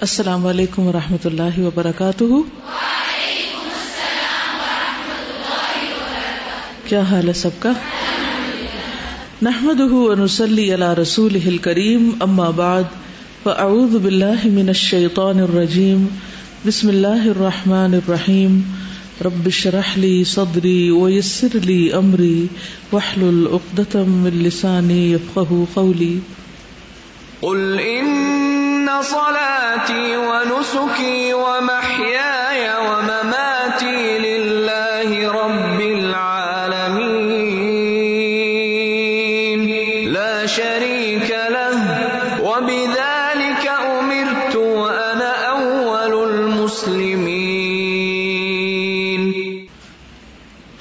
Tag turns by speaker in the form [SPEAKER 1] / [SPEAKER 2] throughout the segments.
[SPEAKER 1] السلام علیکم و رحمۃ اللہ وبرکاتہ۔ کیا حال ہے سب کا؟ نحمد ونسلی علی رسول کریم اما بعد، فاعوذ باللہ من الشیطان الرجیم، بسم اللہ الرحمن الرحیم۔ رب شرح لی صدری ویسر لی امری وحلل اقدتم من لسانی یفقہ قولی۔
[SPEAKER 2] قل ان ان صلاتي ونسكي ومحياي ومماتي لله رب العالمين. لا شريك له، وبذلك امرت وانا اول المسلمين.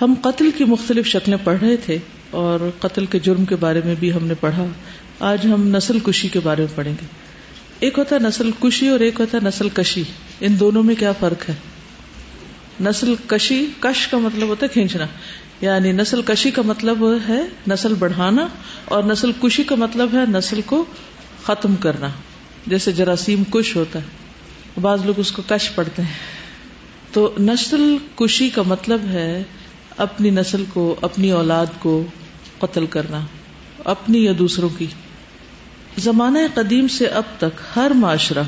[SPEAKER 1] ہم قتل کی مختلف شکلیں پڑھ رہے تھے اور قتل کے جرم کے بارے میں بھی ہم نے پڑھا۔ آج ہم نسل کشی کے بارے میں پڑھیں گے۔ ایک ہوتا ہے نسل کشی اور ایک ہوتا ہے نسل کشی۔ ان دونوں میں کیا فرق ہے؟ نسل کشی، کش کا مطلب ہوتا ہے کھینچنا۔ یعنی نسل کشی کا مطلب ہے نسل بڑھانا اور نسل کشی کا مطلب ہے نسل کو ختم کرنا۔ جیسے جراثیم کش ہوتا ہے، بعض لوگ اس کو کش پڑھتے ہیں۔ تو نسل کشی کا مطلب ہے اپنی نسل کو، اپنی اولاد کو قتل کرنا، اپنی یا دوسروں کی۔ زمانہ قدیم سے اب تک ہر معاشرہ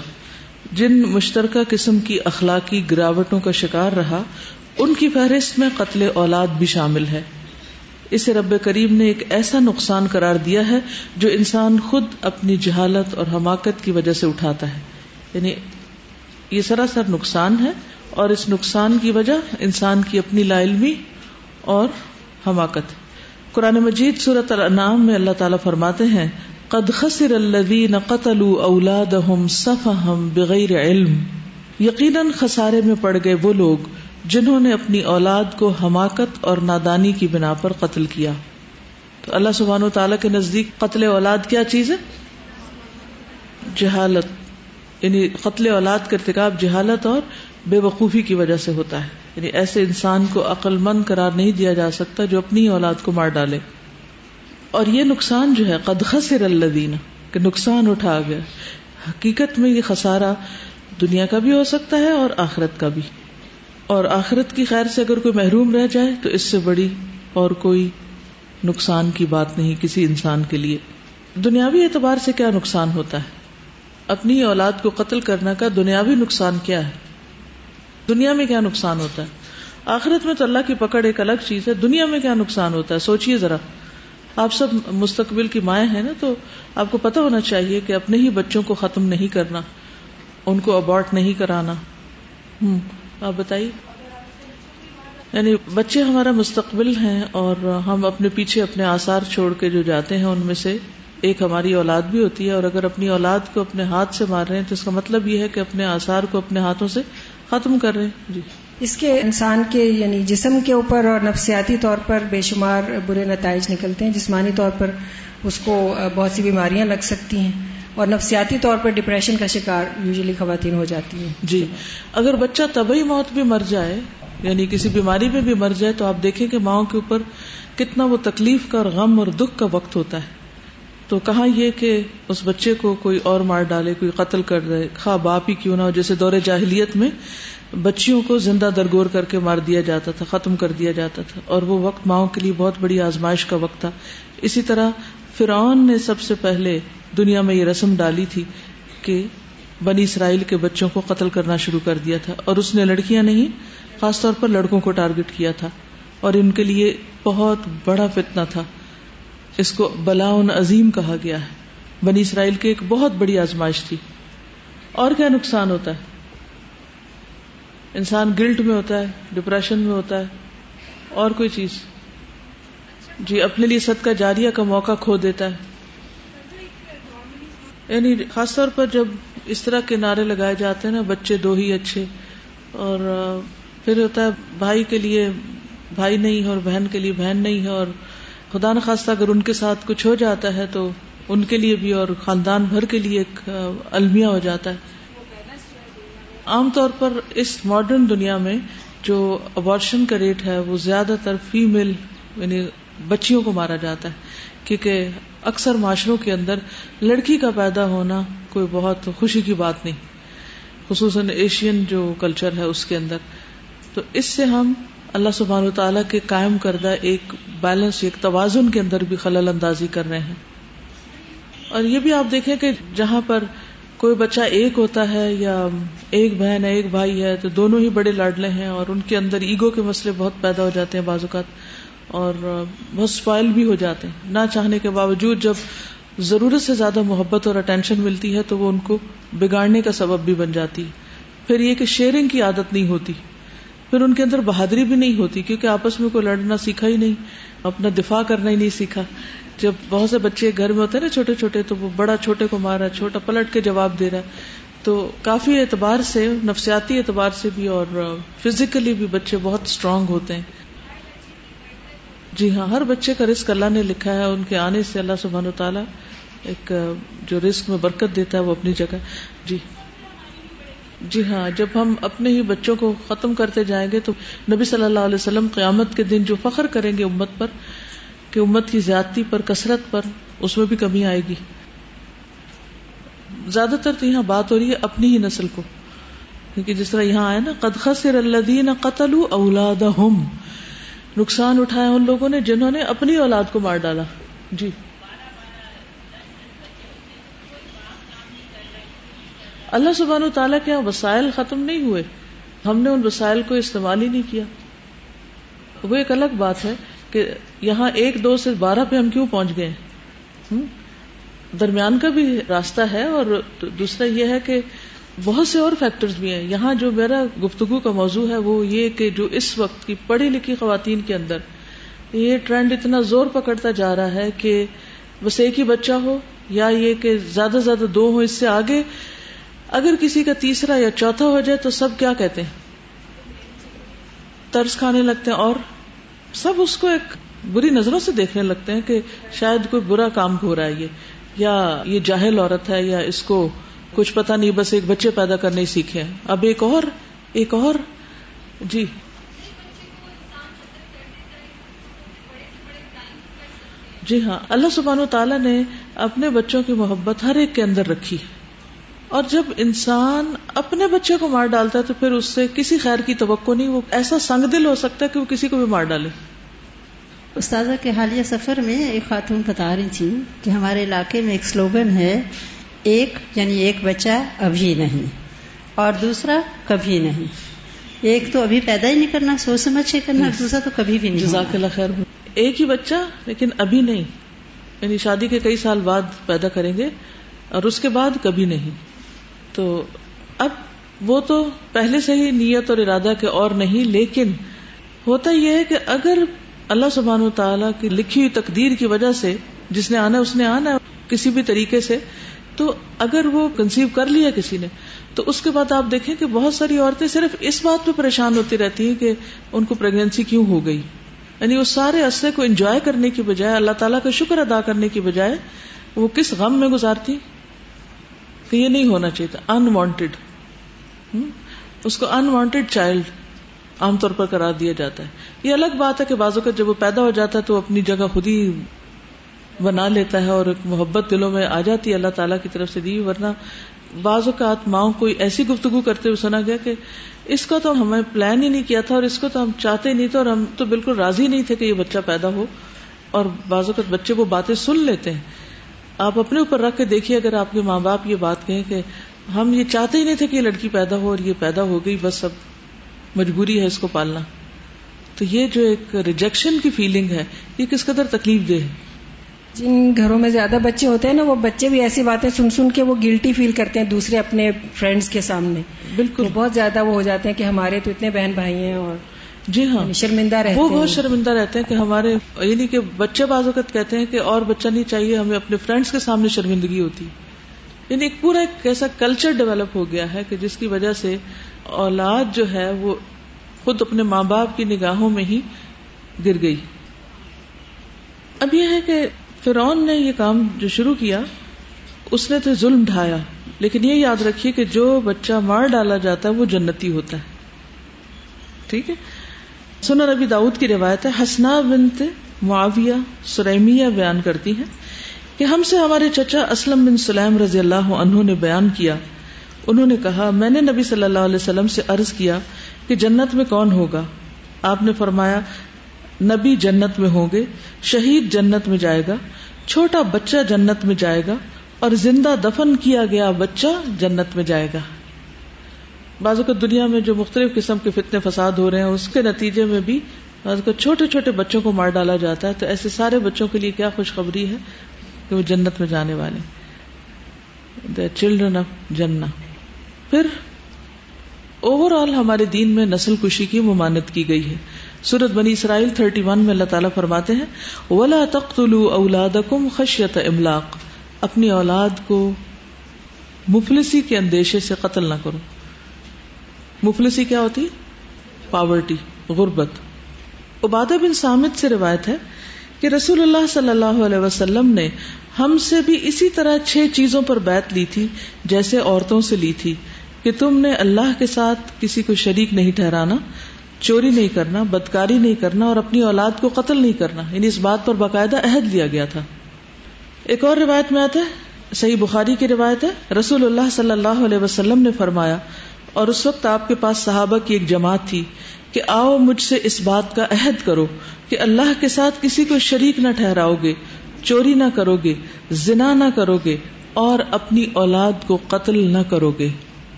[SPEAKER 1] جن مشترکہ قسم کی اخلاقی گراوٹوں کا شکار رہا، ان کی فہرست میں قتل اولاد بھی شامل ہے۔ اسے رب کریم نے ایک ایسا نقصان قرار دیا ہے جو انسان خود اپنی جہالت اور حماقت کی وجہ سے اٹھاتا ہے۔ یعنی یہ سراسر نقصان ہے اور اس نقصان کی وجہ انسان کی اپنی لا علمی اور حماقت۔ قرآن مجید صورت الانعام میں اللہ تعالیٰ فرماتے ہیں قد خسر الذين قتلوا اولادهم صفهم بغیر علم۔ یقیناً خسارے میں پڑ گئے وہ لوگ جنہوں نے اپنی اولاد کو حماقت اور نادانی کی بنا پر قتل کیا۔ تو اللہ سبحانہ و تعالیٰ کے نزدیک قتل اولاد کیا چیز ہے؟ جہالت۔ یعنی قتل اولاد کا ارتکاب جہالت اور بے وقوفی کی وجہ سے ہوتا ہے۔ یعنی ایسے انسان کو عقل مند قرار نہیں دیا جا سکتا جو اپنی اولاد کو مار ڈالے۔ اور یہ نقصان جو ہے، قد خسر الذین، کہ نقصان اٹھا گیا۔ حقیقت میں یہ خسارہ دنیا کا بھی ہو سکتا ہے اور آخرت کا بھی۔ اور آخرت کی خیر سے اگر کوئی محروم رہ جائے، تو اس سے بڑی اور کوئی نقصان کی بات نہیں کسی انسان کے لیے۔ دنیاوی اعتبار سے کیا نقصان ہوتا ہے؟ اپنی اولاد کو قتل کرنا کا دنیاوی نقصان کیا ہے؟ دنیا میں کیا نقصان ہوتا ہے؟ آخرت میں تو اللہ کی پکڑ ایک الگ چیز ہے، دنیا میں کیا نقصان ہوتا ہے؟ سوچیے ذرا۔ آپ سب مستقبل کی مائیں ہیں نا، تو آپ کو پتا ہونا چاہیے کہ اپنے ہی بچوں کو ختم نہیں کرنا، ان کو ابارٹ نہیں کرانا۔ ہوں آپ بتائیے۔ یعنی بچے ہمارا مستقبل ہیں اور ہم اپنے پیچھے اپنے آسار چھوڑ کے جو جاتے ہیں، ان میں سے ایک ہماری اولاد بھی ہوتی ہے اور اگر اپنی اولاد کو اپنے ہاتھ سے مار رہے ہیں، تو اس کا مطلب یہ ہے کہ اپنے آسار کو اپنے ہاتھوں سے ختم کر رہے ہیں۔ جی۔
[SPEAKER 3] اس کے انسان کے یعنی جسم کے اوپر اور نفسیاتی طور پر بے شمار برے نتائج نکلتے ہیں۔ جسمانی طور پر اس کو بہت سی بیماریاں لگ سکتی ہیں اور نفسیاتی طور پر ڈپریشن کا شکار یوزلی خواتین ہو جاتی ہیں۔
[SPEAKER 1] جی۔ اگر بچہ طبی موت بھی مر جائے یعنی کسی بیماری میں بھی مر جائے، تو آپ دیکھیں کہ ماؤں کے اوپر کتنا وہ تکلیف کا اور غم اور دکھ کا وقت ہوتا ہے۔ تو کہاں یہ کہ اس بچے کو کوئی اور مار ڈالے، کوئی قتل کر دے، خواہ باپ ہی کیوں نہ ہو، جیسے دور جاہلیت میں بچیوں کو زندہ درگور کر کے مار دیا جاتا تھا، ختم کر دیا جاتا تھا، اور وہ وقت ماؤں کے لیے بہت بڑی آزمائش کا وقت تھا۔ اسی طرح فرعون نے سب سے پہلے دنیا میں یہ رسم ڈالی تھی کہ بنی اسرائیل کے بچوں کو قتل کرنا شروع کر دیا تھا، اور اس نے لڑکیاں نہیں، خاص طور پر لڑکوں کو ٹارگٹ کیا تھا، اور ان کے لیے بہت بڑا فتنا تھا۔ اس کو بلاؤن عظیم کہا گیا ہے۔ بنی اسرائیل کی ایک بہت بڑی آزمائش تھی۔ اور کیا نقصان ہوتا ہے؟ انسان گلٹ میں ہوتا ہے، ڈپریشن میں ہوتا ہے، اور کوئی چیز۔ جی اپنے لیے صدقہ جاریہ کا موقع کھو دیتا ہے۔ یعنی خاص طور پر جب اس طرح کے نعرے لگائے جاتے ہیں نا، بچے دو ہی اچھے، اور پھر ہوتا ہے، بھائی کے لیے بھائی نہیں ہے اور بہن کے لیے بہن نہیں ہے، اور خدا نخواستہ اگر ان کے ساتھ کچھ ہو جاتا ہے تو ان کے لیے بھی اور خاندان بھر کے لیے ایک المیہ ہو جاتا ہے۔ عام طور پر اس ماڈرن دنیا میں جو ابارشن کا ریٹ ہے وہ زیادہ تر فیمل یعنی بچیوں کو مارا جاتا ہے۔ کیونکہ اکثر معاشروں کے اندر لڑکی کا پیدا ہونا کوئی بہت خوشی کی بات نہیں، خصوصاً ایشین جو کلچر ہے اس کے اندر۔ تو اس سے ہم اللہ سبحان و تعالیٰ کے قائم کردہ ایک بیلنس ایک توازن کے اندر بھی خلل اندازی کر رہے ہیں۔ اور یہ بھی آپ دیکھیں کہ جہاں پر کوئی بچہ ایک ہوتا ہے یا ایک بہن ہے ایک بھائی ہے، تو دونوں ہی بڑے لاڈلے ہیں اور ان کے اندر ایگو کے مسئلے بہت پیدا ہو جاتے ہیں بعض اوقات اور بہت اسپائل بھی ہو جاتے ہیں۔ نہ چاہنے کے باوجود جب ضرورت سے زیادہ محبت اور اٹینشن ملتی ہے تو وہ ان کو بگاڑنے کا سبب بھی بن جاتی ہے۔ پھر یہ کہ شیئرنگ کی عادت نہیں ہوتی۔ پھر ان کے اندر بہادری بھی نہیں ہوتی کیونکہ آپس میں کوئی لڑنا سیکھا ہی نہیں، اپنا دفاع کرنا ہی نہیں سیکھا۔ جب بہت سے بچے گھر میں ہوتے ہیں نا چھوٹے چھوٹے، تو وہ بڑا چھوٹے کو مار رہا ہے چھوٹا پلٹ کے جواب دے رہا۔ ہے تو کافی اعتبار سے، نفسیاتی اعتبار سے بھی اور فزیکلی بھی بچے بہت اسٹرانگ ہوتے ہیں۔ جی ہاں ہر بچے کا رسک اللہ نے لکھا ہے۔ ان کے آنے سے اللہ سبحان و تعالیٰ ایک جو رسک میں برکت دیتا ہے وہ اپنی جگہ۔ جی۔ جی ہاں جب ہم اپنے ہی بچوں کو ختم کرتے جائیں گے تو نبی صلی اللہ علیہ وسلم قیامت کے دن جو فخر کریں گے امت پر، کہ امت کی زیادتی پر، کثرت پر، اس میں بھی کمی آئے گی۔ زیادہ تر تو یہاں بات ہو رہی ہے اپنی ہی نسل کو۔ کیونکہ جس طرح یہاں آئے نا، قد خسر الذین قتلوا اولادہم۔ نقصان اٹھایا ان لوگوں نے جنہوں نے اپنی اولاد کو مار ڈالا۔ جی۔ اللہ سبحانہ و تعالیٰ کے وسائل ختم نہیں ہوئے۔ ہم نے ان وسائل کو استعمال ہی نہیں کیا۔ وہ ایک الگ بات ہے کہ یہاں ایک دو سے بارہ پہ ہم کیوں پہنچ گئے درمیان کا بھی راستہ ہے اور دوسرا یہ ہے کہ بہت سے اور فیکٹرز بھی ہیں۔ یہاں جو میرا گفتگو کا موضوع ہے وہ یہ کہ جو اس وقت کی پڑھی لکھی خواتین کے اندر یہ ٹرینڈ اتنا زور پکڑتا جا رہا ہے کہ بس ایک ہی بچہ ہو یا یہ کہ زیادہ زیادہ دو ہو اس سے آگے اگر کسی کا تیسرا یا چوتھا ہو جائے تو سب کیا کہتے ہیں؟ ترس کھانے لگتے ہیں اور سب اس کو ایک بری نظروں سے دیکھنے لگتے ہیں کہ شاید کوئی برا کام ہو رہا ہے یہ، یا یہ جاہل عورت ہے، یا اس کو کچھ پتا نہیں، بس ایک بچے پیدا کرنے سیکھے اب ایک اور ایک اور۔ جی۔ جی ہاں اللہ سبحانہ و تعالیٰ نے اپنے بچوں کی محبت ہر ایک کے اندر رکھی۔ اور جب انسان اپنے بچے کو مار ڈالتا ہے تو پھر اس سے کسی خیر کی توقع نہیں وہ ایسا سنگ دل ہو سکتا ہے کہ وہ کسی کو بھی مار ڈالے۔
[SPEAKER 4] استاذہ کے حالیہ سفر میں ایک خاتون بتا رہی تھی کہ ہمارے علاقے میں ایک سلوگن ہے ایک یعنی ایک بچہ ابھی نہیں اور دوسرا کبھی نہیں۔ ایک تو ابھی پیدا ہی نہیں کرنا سوچ سمجھ کے کرنا دوسرا تو کبھی بھی نہیں
[SPEAKER 1] جزاک اللہ خیر۔ ایک ہی بچہ لیکن ابھی نہیں۔ یعنی شادی کے کئی سال بعد پیدا کریں گے اور اس کے بعد کبھی نہیں۔ تو اب وہ تو پہلے سے ہی نیت اور ارادہ کے اور نہیں، لیکن ہوتا یہ ہے کہ اگر اللہ سبحان و تعالیٰ کی لکھی ہوئی تقدیر کی وجہ سے جس نے آنا، اس نے آنا کسی بھی طریقے سے، تو اگر وہ کنسیو کر لیا کسی نے، تو اس کے بعد آپ دیکھیں کہ بہت ساری عورتیں صرف اس بات پہ پریشان ہوتی رہتی ہیں کہ ان کو پریگنینسی کیوں ہو گئی؟ یعنی اس سارے عرصے کو انجوائے کرنے کی بجائے، اللہ تعالیٰ کا شکر ادا کرنے کی بجائے وہ کس غم میں گزارتی؟ کہ یہ نہیں ہونا چاہیے تھا۔ انوانٹیڈ اس کو انوانٹیڈ چائلڈ عام طور پر قرار دیا جاتا ہے۔ یہ الگ بات ہے کہ بازو کا جب وہ پیدا ہو جاتا ہے تو اپنی جگہ خود ہی بنا لیتا ہے اور ایک محبت دلوں میں آ جاتی ہے۔ اللہ تعالیٰ کی طرف سے دی، ورنہ بعض اوقات ماؤں کوئی ایسی گفتگو کرتے ہوئے سنا گیا کہ اس کو تو ہمیں پلان ہی نہیں کیا تھا اور اس کو تو ہم چاہتے نہیں تھے اور ہم تو بالکل راضی نہیں تھے کہ یہ بچہ پیدا ہو۔ اور بعض اوقات بچے وہ باتیں سن لیتے ہیں۔ آپ اپنے اوپر رکھ کے دیکھیے اگر آپ کے ماں باپ یہ بات کہیں کہ ہم یہ چاہتے ہی نہیں تھے کہ یہ لڑکی پیدا ہو اور یہ پیدا ہو گئی بس اب مجبوری ہے اس کو پالنا۔ تو یہ جو ایک ریجیکشن کی فیلنگ ہے یہ کس قدر تکلیف دہ ہے۔
[SPEAKER 3] جن گھروں میں زیادہ بچے ہوتے ہیں نا وہ بچے بھی ایسی باتیں سن سن کے وہ گلٹی فیل کرتے ہیں دوسرے اپنے فرینڈس کے سامنے۔
[SPEAKER 1] بالکل۔
[SPEAKER 3] بہت زیادہ وہ ہو جاتے ہیں کہ ہمارے تو اتنے بہن بھائی ہیں اور
[SPEAKER 1] جی ہاں۔
[SPEAKER 3] یعنی شرمندہ رہتے
[SPEAKER 1] وہ بہت شرمندہ رہتے ہیں کہ ہمارے یعنی کہ بچے اوقات کہتے ہیں کہ اور بچہ نہیں چاہیے ہمیں اپنے فرینڈس کے سامنے شرمندگی ہوتی۔ یعنی ایک پورا ایک ایسا کلچر ڈیولپ ہو گیا ہے کہ جس کی وجہ سے اولاد جو ہے وہ خود اپنے ماں باپ کی نگاہوں میں ہی گر گئی۔ اب یہ ہے کہ فرعون نے یہ کام جو شروع کیا اس نے تو ظلم ڈھایا۔ لیکن یہ یاد رکھیے کہ جو بچہ مار ڈالا جاتا ہے وہ جنتی ہوتا ہے۔ ٹھیک ہے؟ سنا نبی داؤد کی روایت ہے حسنا بنت معاویہ سریمیا بیان کرتی ہیں کہ ہم سے ہمارے چچا اسلم بن سلیم رضی اللہ عنہ نے بیان کیا۔ انہوں نے کہا، میں نے نبی صلی اللہ علیہ وسلم سے عرض کیا کہ جنت میں کون ہوگا؟ آپ نے فرمایا، نبی جنت میں ہوں گے، شہید جنت میں جائے گا، چھوٹا بچہ جنت میں جائے گا اور زندہ دفن کیا گیا بچہ جنت میں جائے گا۔ بعض اوقات دنیا میں جو مختلف قسم کے فتنے فساد ہو رہے ہیں، اس کے نتیجے میں بھی بعض اوقات چھوٹے چھوٹے بچوں کو مار ڈالا جاتا ہے۔ تو ایسے سارے بچوں کے لیے کیا خوشخبری ہے کہ وہ جنت میں جانے والے دا چلڈرن آف جنا پھر اوور آل ہمارے دین میں نسل کشی کی ممانت کی گئی ہے۔ سورت بنی اسرائیل 31 میں اللہ تعالیٰ فرماتے ہیں، ولا تقتلوا اولادکم خشیت املاق اپنی اولاد کو مفلسی کے اندیشے سے قتل نہ کرو۔ مفلسی کیا ہوتی؟ پاورٹی، غربت۔ عبادہ بن سامد سے روایت ہے کہ رسول اللہ صلی اللہ علیہ وسلم نے ہم سے بھی اسی طرح چھ چیزوں پر بیت لی تھی جیسے عورتوں سے لی تھی کہ تم نے اللہ کے ساتھ کسی کو شریک نہیں ٹھہرانا، چوری نہیں کرنا، بدکاری نہیں کرنا اور اپنی اولاد کو قتل نہیں کرنا۔ یعنی اس بات پر باقاعدہ عہد لیا گیا تھا۔ ایک اور روایت میں آتا ہے، صحیح بخاری کی روایت ہے، رسول اللہ صلی اللہ علیہ وسلم نے فرمایا اور اس وقت آپ کے پاس صحابہ کی ایک جماعت تھی کہ آؤ مجھ سے اس بات کا عہد کرو کہ اللہ کے ساتھ کسی کو شریک نہ ٹھہراؤ گے چوری نہ کرو گے زنا نہ کرو گے اور اپنی اولاد کو قتل نہ کرو گے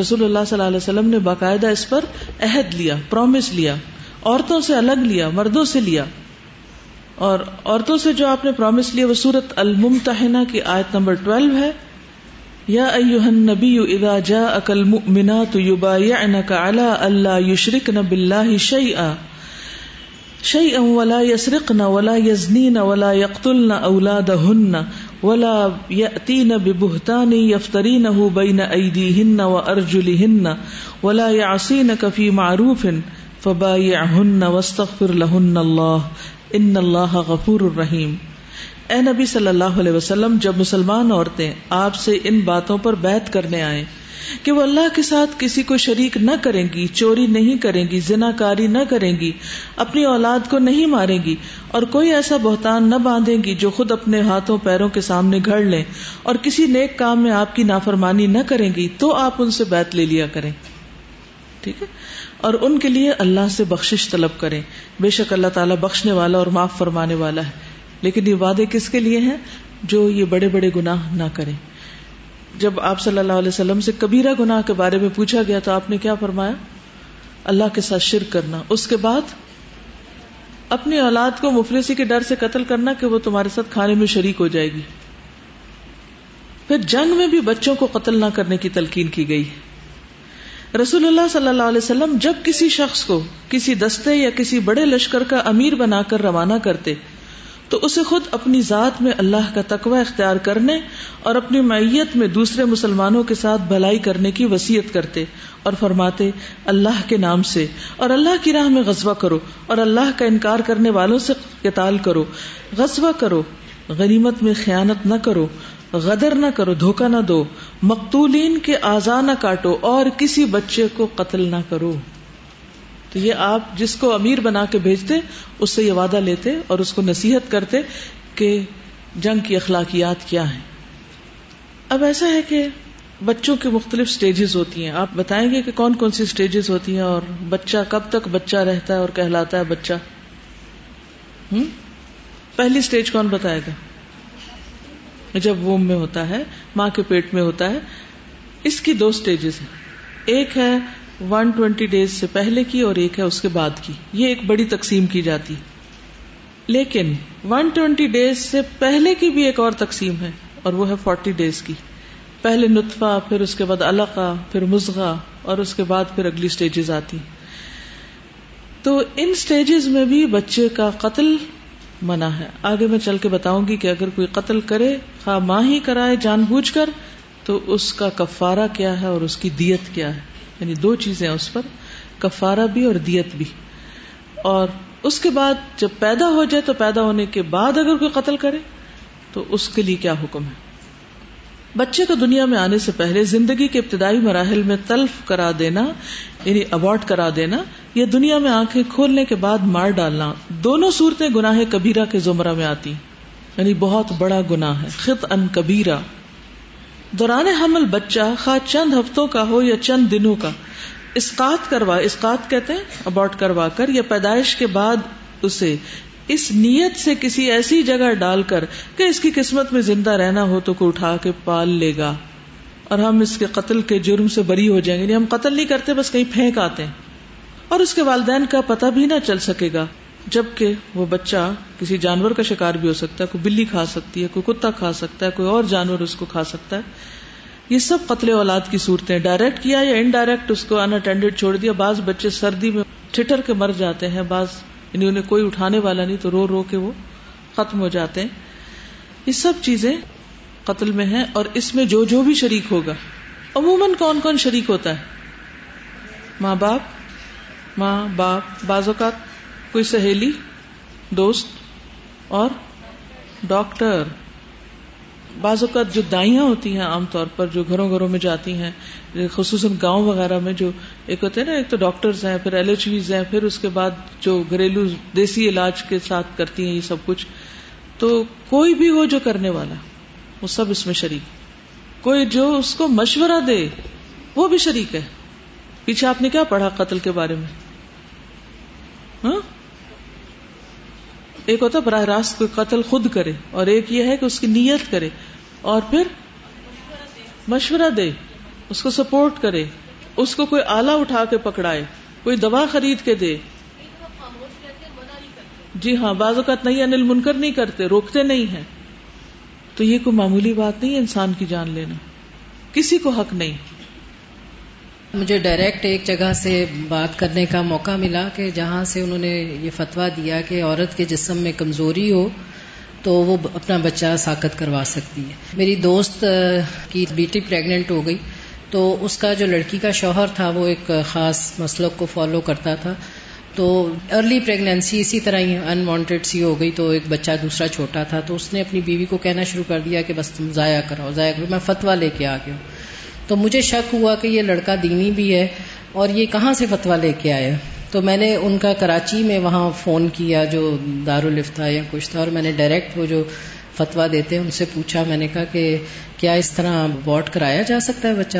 [SPEAKER 1] رسول اللہ صلی اللہ علیہ وسلم نے باقاعدہ اس پر عہد لیا پرومس لیا، عورتوں سے الگ لیا، مردوں سے لیا۔ اور عورتوں سے جو آپ نے پرومس لیا وہ سورت الممتحنہ کی آیت نمبر ٹویلو ہے۔ یا ایوہ النبی اذا جاءک المؤمنات یبایعنک علی اللہ یشرکن باللہ شیئا. شیئا ولا یسرقن ولا یزنین ولا یقتلن اولادہن ولا یأتین ببہتان یفترینہ بین ایدیہن و ارجلہن ولا یعصینک فی معروف فبایعہن واستغفر لہن اللہ. ان اللہ غفور الرحیم اے نبی صلی اللہ علیہ وسلم، جب مسلمان عورتیں آپ سے ان باتوں پر بیت کرنے آئے کہ وہ اللہ کے ساتھ کسی کو شریک نہ کریں گی، چوری نہیں کریں گی زنا کاری نہ کریں گی، اپنی اولاد کو نہیں ماریں گی، اور کوئی ایسا بہتان نہ باندھیں گی جو خود اپنے ہاتھوں پیروں کے سامنے گھڑ لیں اور کسی نیک کام میں آپ کی نافرمانی نہ کریں گی، تو آپ ان سے بیت لے لیا کریں۔ ٹھیک ہے؟ اور ان کے لیے اللہ سے بخشش طلب کریں۔ بے شک اللہ تعالیٰ بخشنے والا اور معاف فرمانے والا ہے۔ لیکن یہ وعدے کس کے لیے ہیں؟ جو یہ بڑے بڑے گناہ نہ کریں۔ جب آپ صلی اللہ علیہ وسلم سے کبیرہ گناہ کے بارے میں پوچھا گیا تو آپ نے کیا فرمایا؟ اللہ کے ساتھ شرک کرنا۔ اس کے بعد اپنی اولاد کو مفلسی کے ڈر سے قتل کرنا کہ وہ تمہارے ساتھ کھانے میں شریک ہو جائے گی۔ پھر جنگ میں بھی بچوں کو قتل نہ کرنے کی تلقین کی گئی۔ رسول اللہ صلی اللہ علیہ وسلم جب کسی شخص کو کسی دستے یا کسی بڑے لشکر کا امیر بنا کر روانہ کرتے تو اسے خود اپنی ذات میں اللہ کا تقوی اختیار کرنے اور اپنی معیت میں دوسرے مسلمانوں کے ساتھ بھلائی کرنے کی وسیعت کرتے اور فرماتے، اللہ کے نام سے، اور اللہ کی راہ میں غزوہ کرو، اور اللہ کا انکار کرنے والوں سے قتال کرو، غزوہ کرو، غنیمت میں خیانت نہ کرو، غدر نہ کرو، دھوکہ نہ دو، مقتولین کے آزا نہ کاٹو، اور کسی بچے کو قتل نہ کرو۔ تو یہ آپ جس کو امیر بنا کے بھیجتے، اس سے یہ وعدہ لیتے اور اس کو نصیحت کرتے کہ جنگ کی اخلاقیات کیا ہیں۔ اب ایسا ہے کہ بچوں کی مختلف سٹیجز ہوتی ہیں۔ آپ بتائیں گے کہ کون کون سی سٹیجز ہوتی ہیں اور بچہ کب تک بچہ رہتا ہے اور کہلاتا ہے بچہ؟ ہم؟ پہلی سٹیج کون بتائے گا؟ جب ووم میں ہوتا ہے، ماں کے پیٹ میں ہوتا ہے، اس کی دو سٹیجز ہیں۔ ایک ہے ون ٹوینٹی ڈیز سے پہلے کی اور ایک ہے اس کے بعد کی۔ یہ ایک بڑی تقسیم کی جاتی۔ لیکن ون ٹوینٹی ڈیز سے پہلے کی بھی ایک اور تقسیم ہے اور وہ ہے فورٹی ڈیز کی۔ پہلے نطفہ، پھر اس کے بعد علقہ، پھر مزغہ اور اس کے بعد پھر اگلی سٹیجز آتی۔ تو ان سٹیجز میں بھی بچے کا قتل منع ہے۔ آگے میں چل کے بتاؤں گی کہ اگر کوئی قتل کرے، خواہ ماں ہی کرائے، جان بوجھ کر، تو اس کا کفارہ کیا ہے اور اس کی دیت کیا ہے۔ یعنی دو چیزیں اس پر، کفارہ بھی اور دیت بھی۔ اور اس کے بعد جب پیدا ہو جائے تو پیدا ہونے کے بعد اگر کوئی قتل کرے، تو اس کے لیے کیا حکم ہے؟ بچے کو دنیا میں آنے سے پہلے زندگی کے ابتدائی مراحل میں تلف کرا دینا یعنی اوارڈ کرا دینا، یا دنیا میں آنکھیں کھولنے کے بعد مار ڈالنا، دونوں صورتیں گناہ کبیرہ کے زمرہ میں آتی۔ یعنی بہت بڑا گناہ ہے۔ خط ان کبیرہ۔ دوران حمل بچہ خواہ چند ہفتوں کا ہو یا چند دنوں کا اسقات کروا اسقات کہتے ہیں ابارٹ کروا کر یا پیدائش کے بعد اسے اس نیت سے کسی ایسی جگہ ڈال کر کہ اس کی قسمت میں زندہ رہنا ہو تو کوئی اٹھا کے پال لے گا۔ اور ہم اس کے قتل کے جرم سے بری ہو جائیں گے۔ یعنی ہم قتل نہیں کرتے، بس کہیں پھینک آتے ہیں۔ اور اس کے والدین کا پتہ بھی نہ چل سکے گا۔ جبکہ وہ بچہ کسی جانور کا شکار بھی ہو سکتا ہے، کوئی بلی کھا سکتی ہے، کوئی کتا کھا سکتا ہے، کوئی اور جانور اس کو کھا سکتا ہے۔ یہ سب قتل اولاد کی صورتیں ڈائریکٹ کیا یا انڈائریکٹ اس کو انٹینڈیڈ چھوڑ دیا؟ بعض بچے سردی میں ٹھٹر کے مر جاتے ہیں، بعض یعنی انہیں کوئی اٹھانے والا نہیں تو رو رو کے وہ ختم ہو جاتے ہیں۔ یہ سب چیزیں قتل میں ہیں اور اس میں جو جو بھی شریک ہوگا۔ عموماً کون کون شریک ہوتا ہے؟ ماں باپ ماں باپ، بعض اوقات کوئی سہیلی، دوست اور ڈاکٹر۔ بعض اوقات جو دائیاں ہوتی ہیں عام طور پر، جو گھروں گھروں میں جاتی ہیں، خصوصاً گاؤں وغیرہ میں جو ایک ہوتے ہیں نا، ایک تو ڈاکٹرز ہیں، پھر ایل ایچ ویز ہیں، پھر اس کے بعد جو گھریلو دیسی علاج کے ساتھ کرتی ہیں یہ سب کچھ۔ تو کوئی بھی ہو جو کرنے والا، وہ سب اس میں شریک۔ کوئی جو اس کو مشورہ دے، وہ بھی شریک ہے۔ پیچھے آپ نے کیا پڑھا قتل کے بارے میں؟ ہاں؟ ایک ہوتا براہ راست کوئی قتل خود کرے اور ایک یہ ہے کہ اس کی نیت کرے اور پھر مشورہ دے، اس کو سپورٹ کرے، اس کو کوئی آلہ اٹھا کے پکڑائے، کوئی دوا خرید کے دے۔ جی ہاں بعض اوقات نہیں، انل منکر نہیں کرتے، روکتے نہیں ہیں۔ تو یہ کوئی معمولی بات نہیں ہے انسان کی جان لینا۔ کسی کو حق نہیں۔
[SPEAKER 5] مجھے ڈائریکٹ ایک جگہ سے بات کرنے کا موقع ملا کہ جہاں سے انہوں نے یہ فتویٰ دیا کہ عورت کے جسم میں کمزوری ہو تو وہ اپنا بچہ ساکت کروا سکتی ہے۔ میری دوست کی بیٹی پریگنٹ ہو گئی تو اس کا جو لڑکی کا شوہر تھا وہ ایک خاص مسلک کو فالو کرتا تھا۔ تو ارلی پریگنینسی اسی طرح ہی انوانٹیڈ سی ہو گئی تو ایک بچہ دوسرا چھوٹا تھا تو اس نے اپنی بیوی کو کہنا شروع کر دیا کہ بس تم ضائع کراؤ، ضائع کرو میں فتویٰ لے کے آ گیا تو مجھے شک ہوا کہ یہ لڑکا دینی بھی ہے اور یہ کہاں سے فتویٰ لے کے آیا؟ تو میں نے ان کا کراچی میں وہاں فون کیا جو دارالفتا یا کچھ تھا اور میں نے ڈائریکٹ وہ جو فتویٰ دیتے ہیں ان سے پوچھا، میں نے کہا کہ کیا اس طرح واٹ کرایا جا سکتا ہے بچہ؟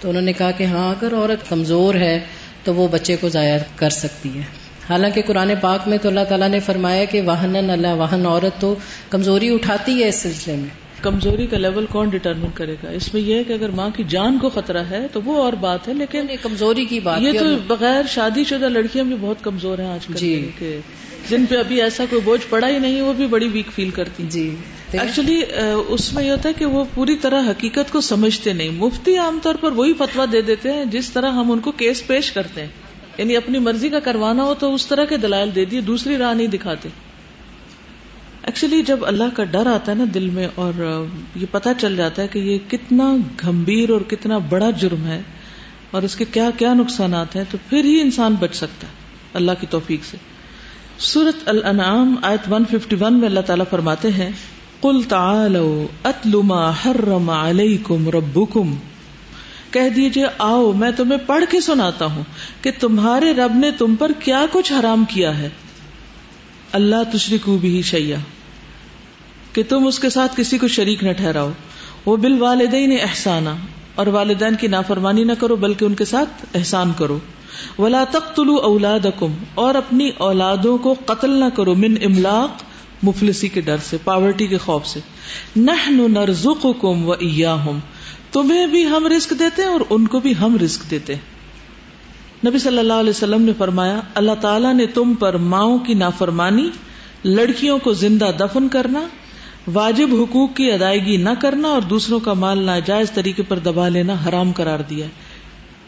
[SPEAKER 5] تو انہوں نے کہا کہ ہاں اگر عورت کمزور ہے تو وہ بچے کو ضائع کر سکتی ہے۔ حالانکہ قرآن پاک میں تو اللہ تعالیٰ نے فرمایا کہ واہن اللہ واہن عورت تو کمزوری اٹھاتی ہے اس سلسلے میں۔
[SPEAKER 1] کمزوری کا لیول کون ڈٹرمن کرے گا؟ اس میں یہ ہے کہ اگر ماں کی جان کو خطرہ ہے تو وہ اور بات ہے لیکن
[SPEAKER 5] کمزوری کی بات
[SPEAKER 1] یہ تو بغیر شادی شدہ لڑکیاں بھی بہت کمزور ہیں آج کل جی۔ جن پہ ابھی ایسا کوئی بوجھ پڑا ہی نہیں وہ بھی بڑی ویک فیل کرتی
[SPEAKER 5] جی
[SPEAKER 1] ایکچولی اس میں یہ ہوتا ہے کہ وہ پوری طرح حقیقت کو سمجھتے نہیں۔ مفتی عام طور پر وہی فتوا دے دیتے ہیں جس طرح ہم ان کو کیس پیش کرتے ہیں۔ یعنی اپنی مرضی کا کروانا ہو تو اس طرح کے دلائل دے دیے دوسری راہ نہیں دکھاتے۔ ایکچولی جب اللہ کا ڈر آتا ہے نا دل میں اور یہ پتا چل جاتا ہے کہ یہ کتنا گمبھیر اور کتنا بڑا جرم ہے اور اس کے کیا کیا نقصانات ہیں، تو پھر ہی انسان بچ سکتا ہے اللہ کی توفیق سے۔ سورت الانعام، آیت 151 میں اللہ تعالیٰ فرماتے ہیں کل اتلما حرم علیکم ربکم کہہ دیجیے آؤ، میں تمہیں پڑھ کے سناتا ہوں کہ تمہارے رب نے تم پر کیا کچھ حرام کیا ہے۔ اللہ تشریک بھی شیا کہ تم اس کے ساتھ کسی کو شریک نہ ٹھہراؤ۔ وہ بال والدین احسانہ اور والدین کی نافرمانی نہ کرو، بلکہ ان کے ساتھ احسان کرو۔ ولا تختلو اولاد اور اپنی اولادوں کو قتل نہ کرو من املاق، مفلسی کے ڈر سے، پاورٹی کے خوف سے۔ نہ نرزق کم و تمہیں بھی ہم رسک دیتے ہیں اور ان کو بھی ہم رسک دیتے ہیں۔ نبی صلی اللہ علیہ وسلم نے فرمایا، اللہ تعالیٰ نے تم پر ماؤں کی نافرمانی، لڑکیوں کو زندہ دفن کرنا واجب حقوق کی ادائیگی نہ کرنا اور دوسروں کا مال ناجائز طریقے پر دبا لینا حرام قرار دیا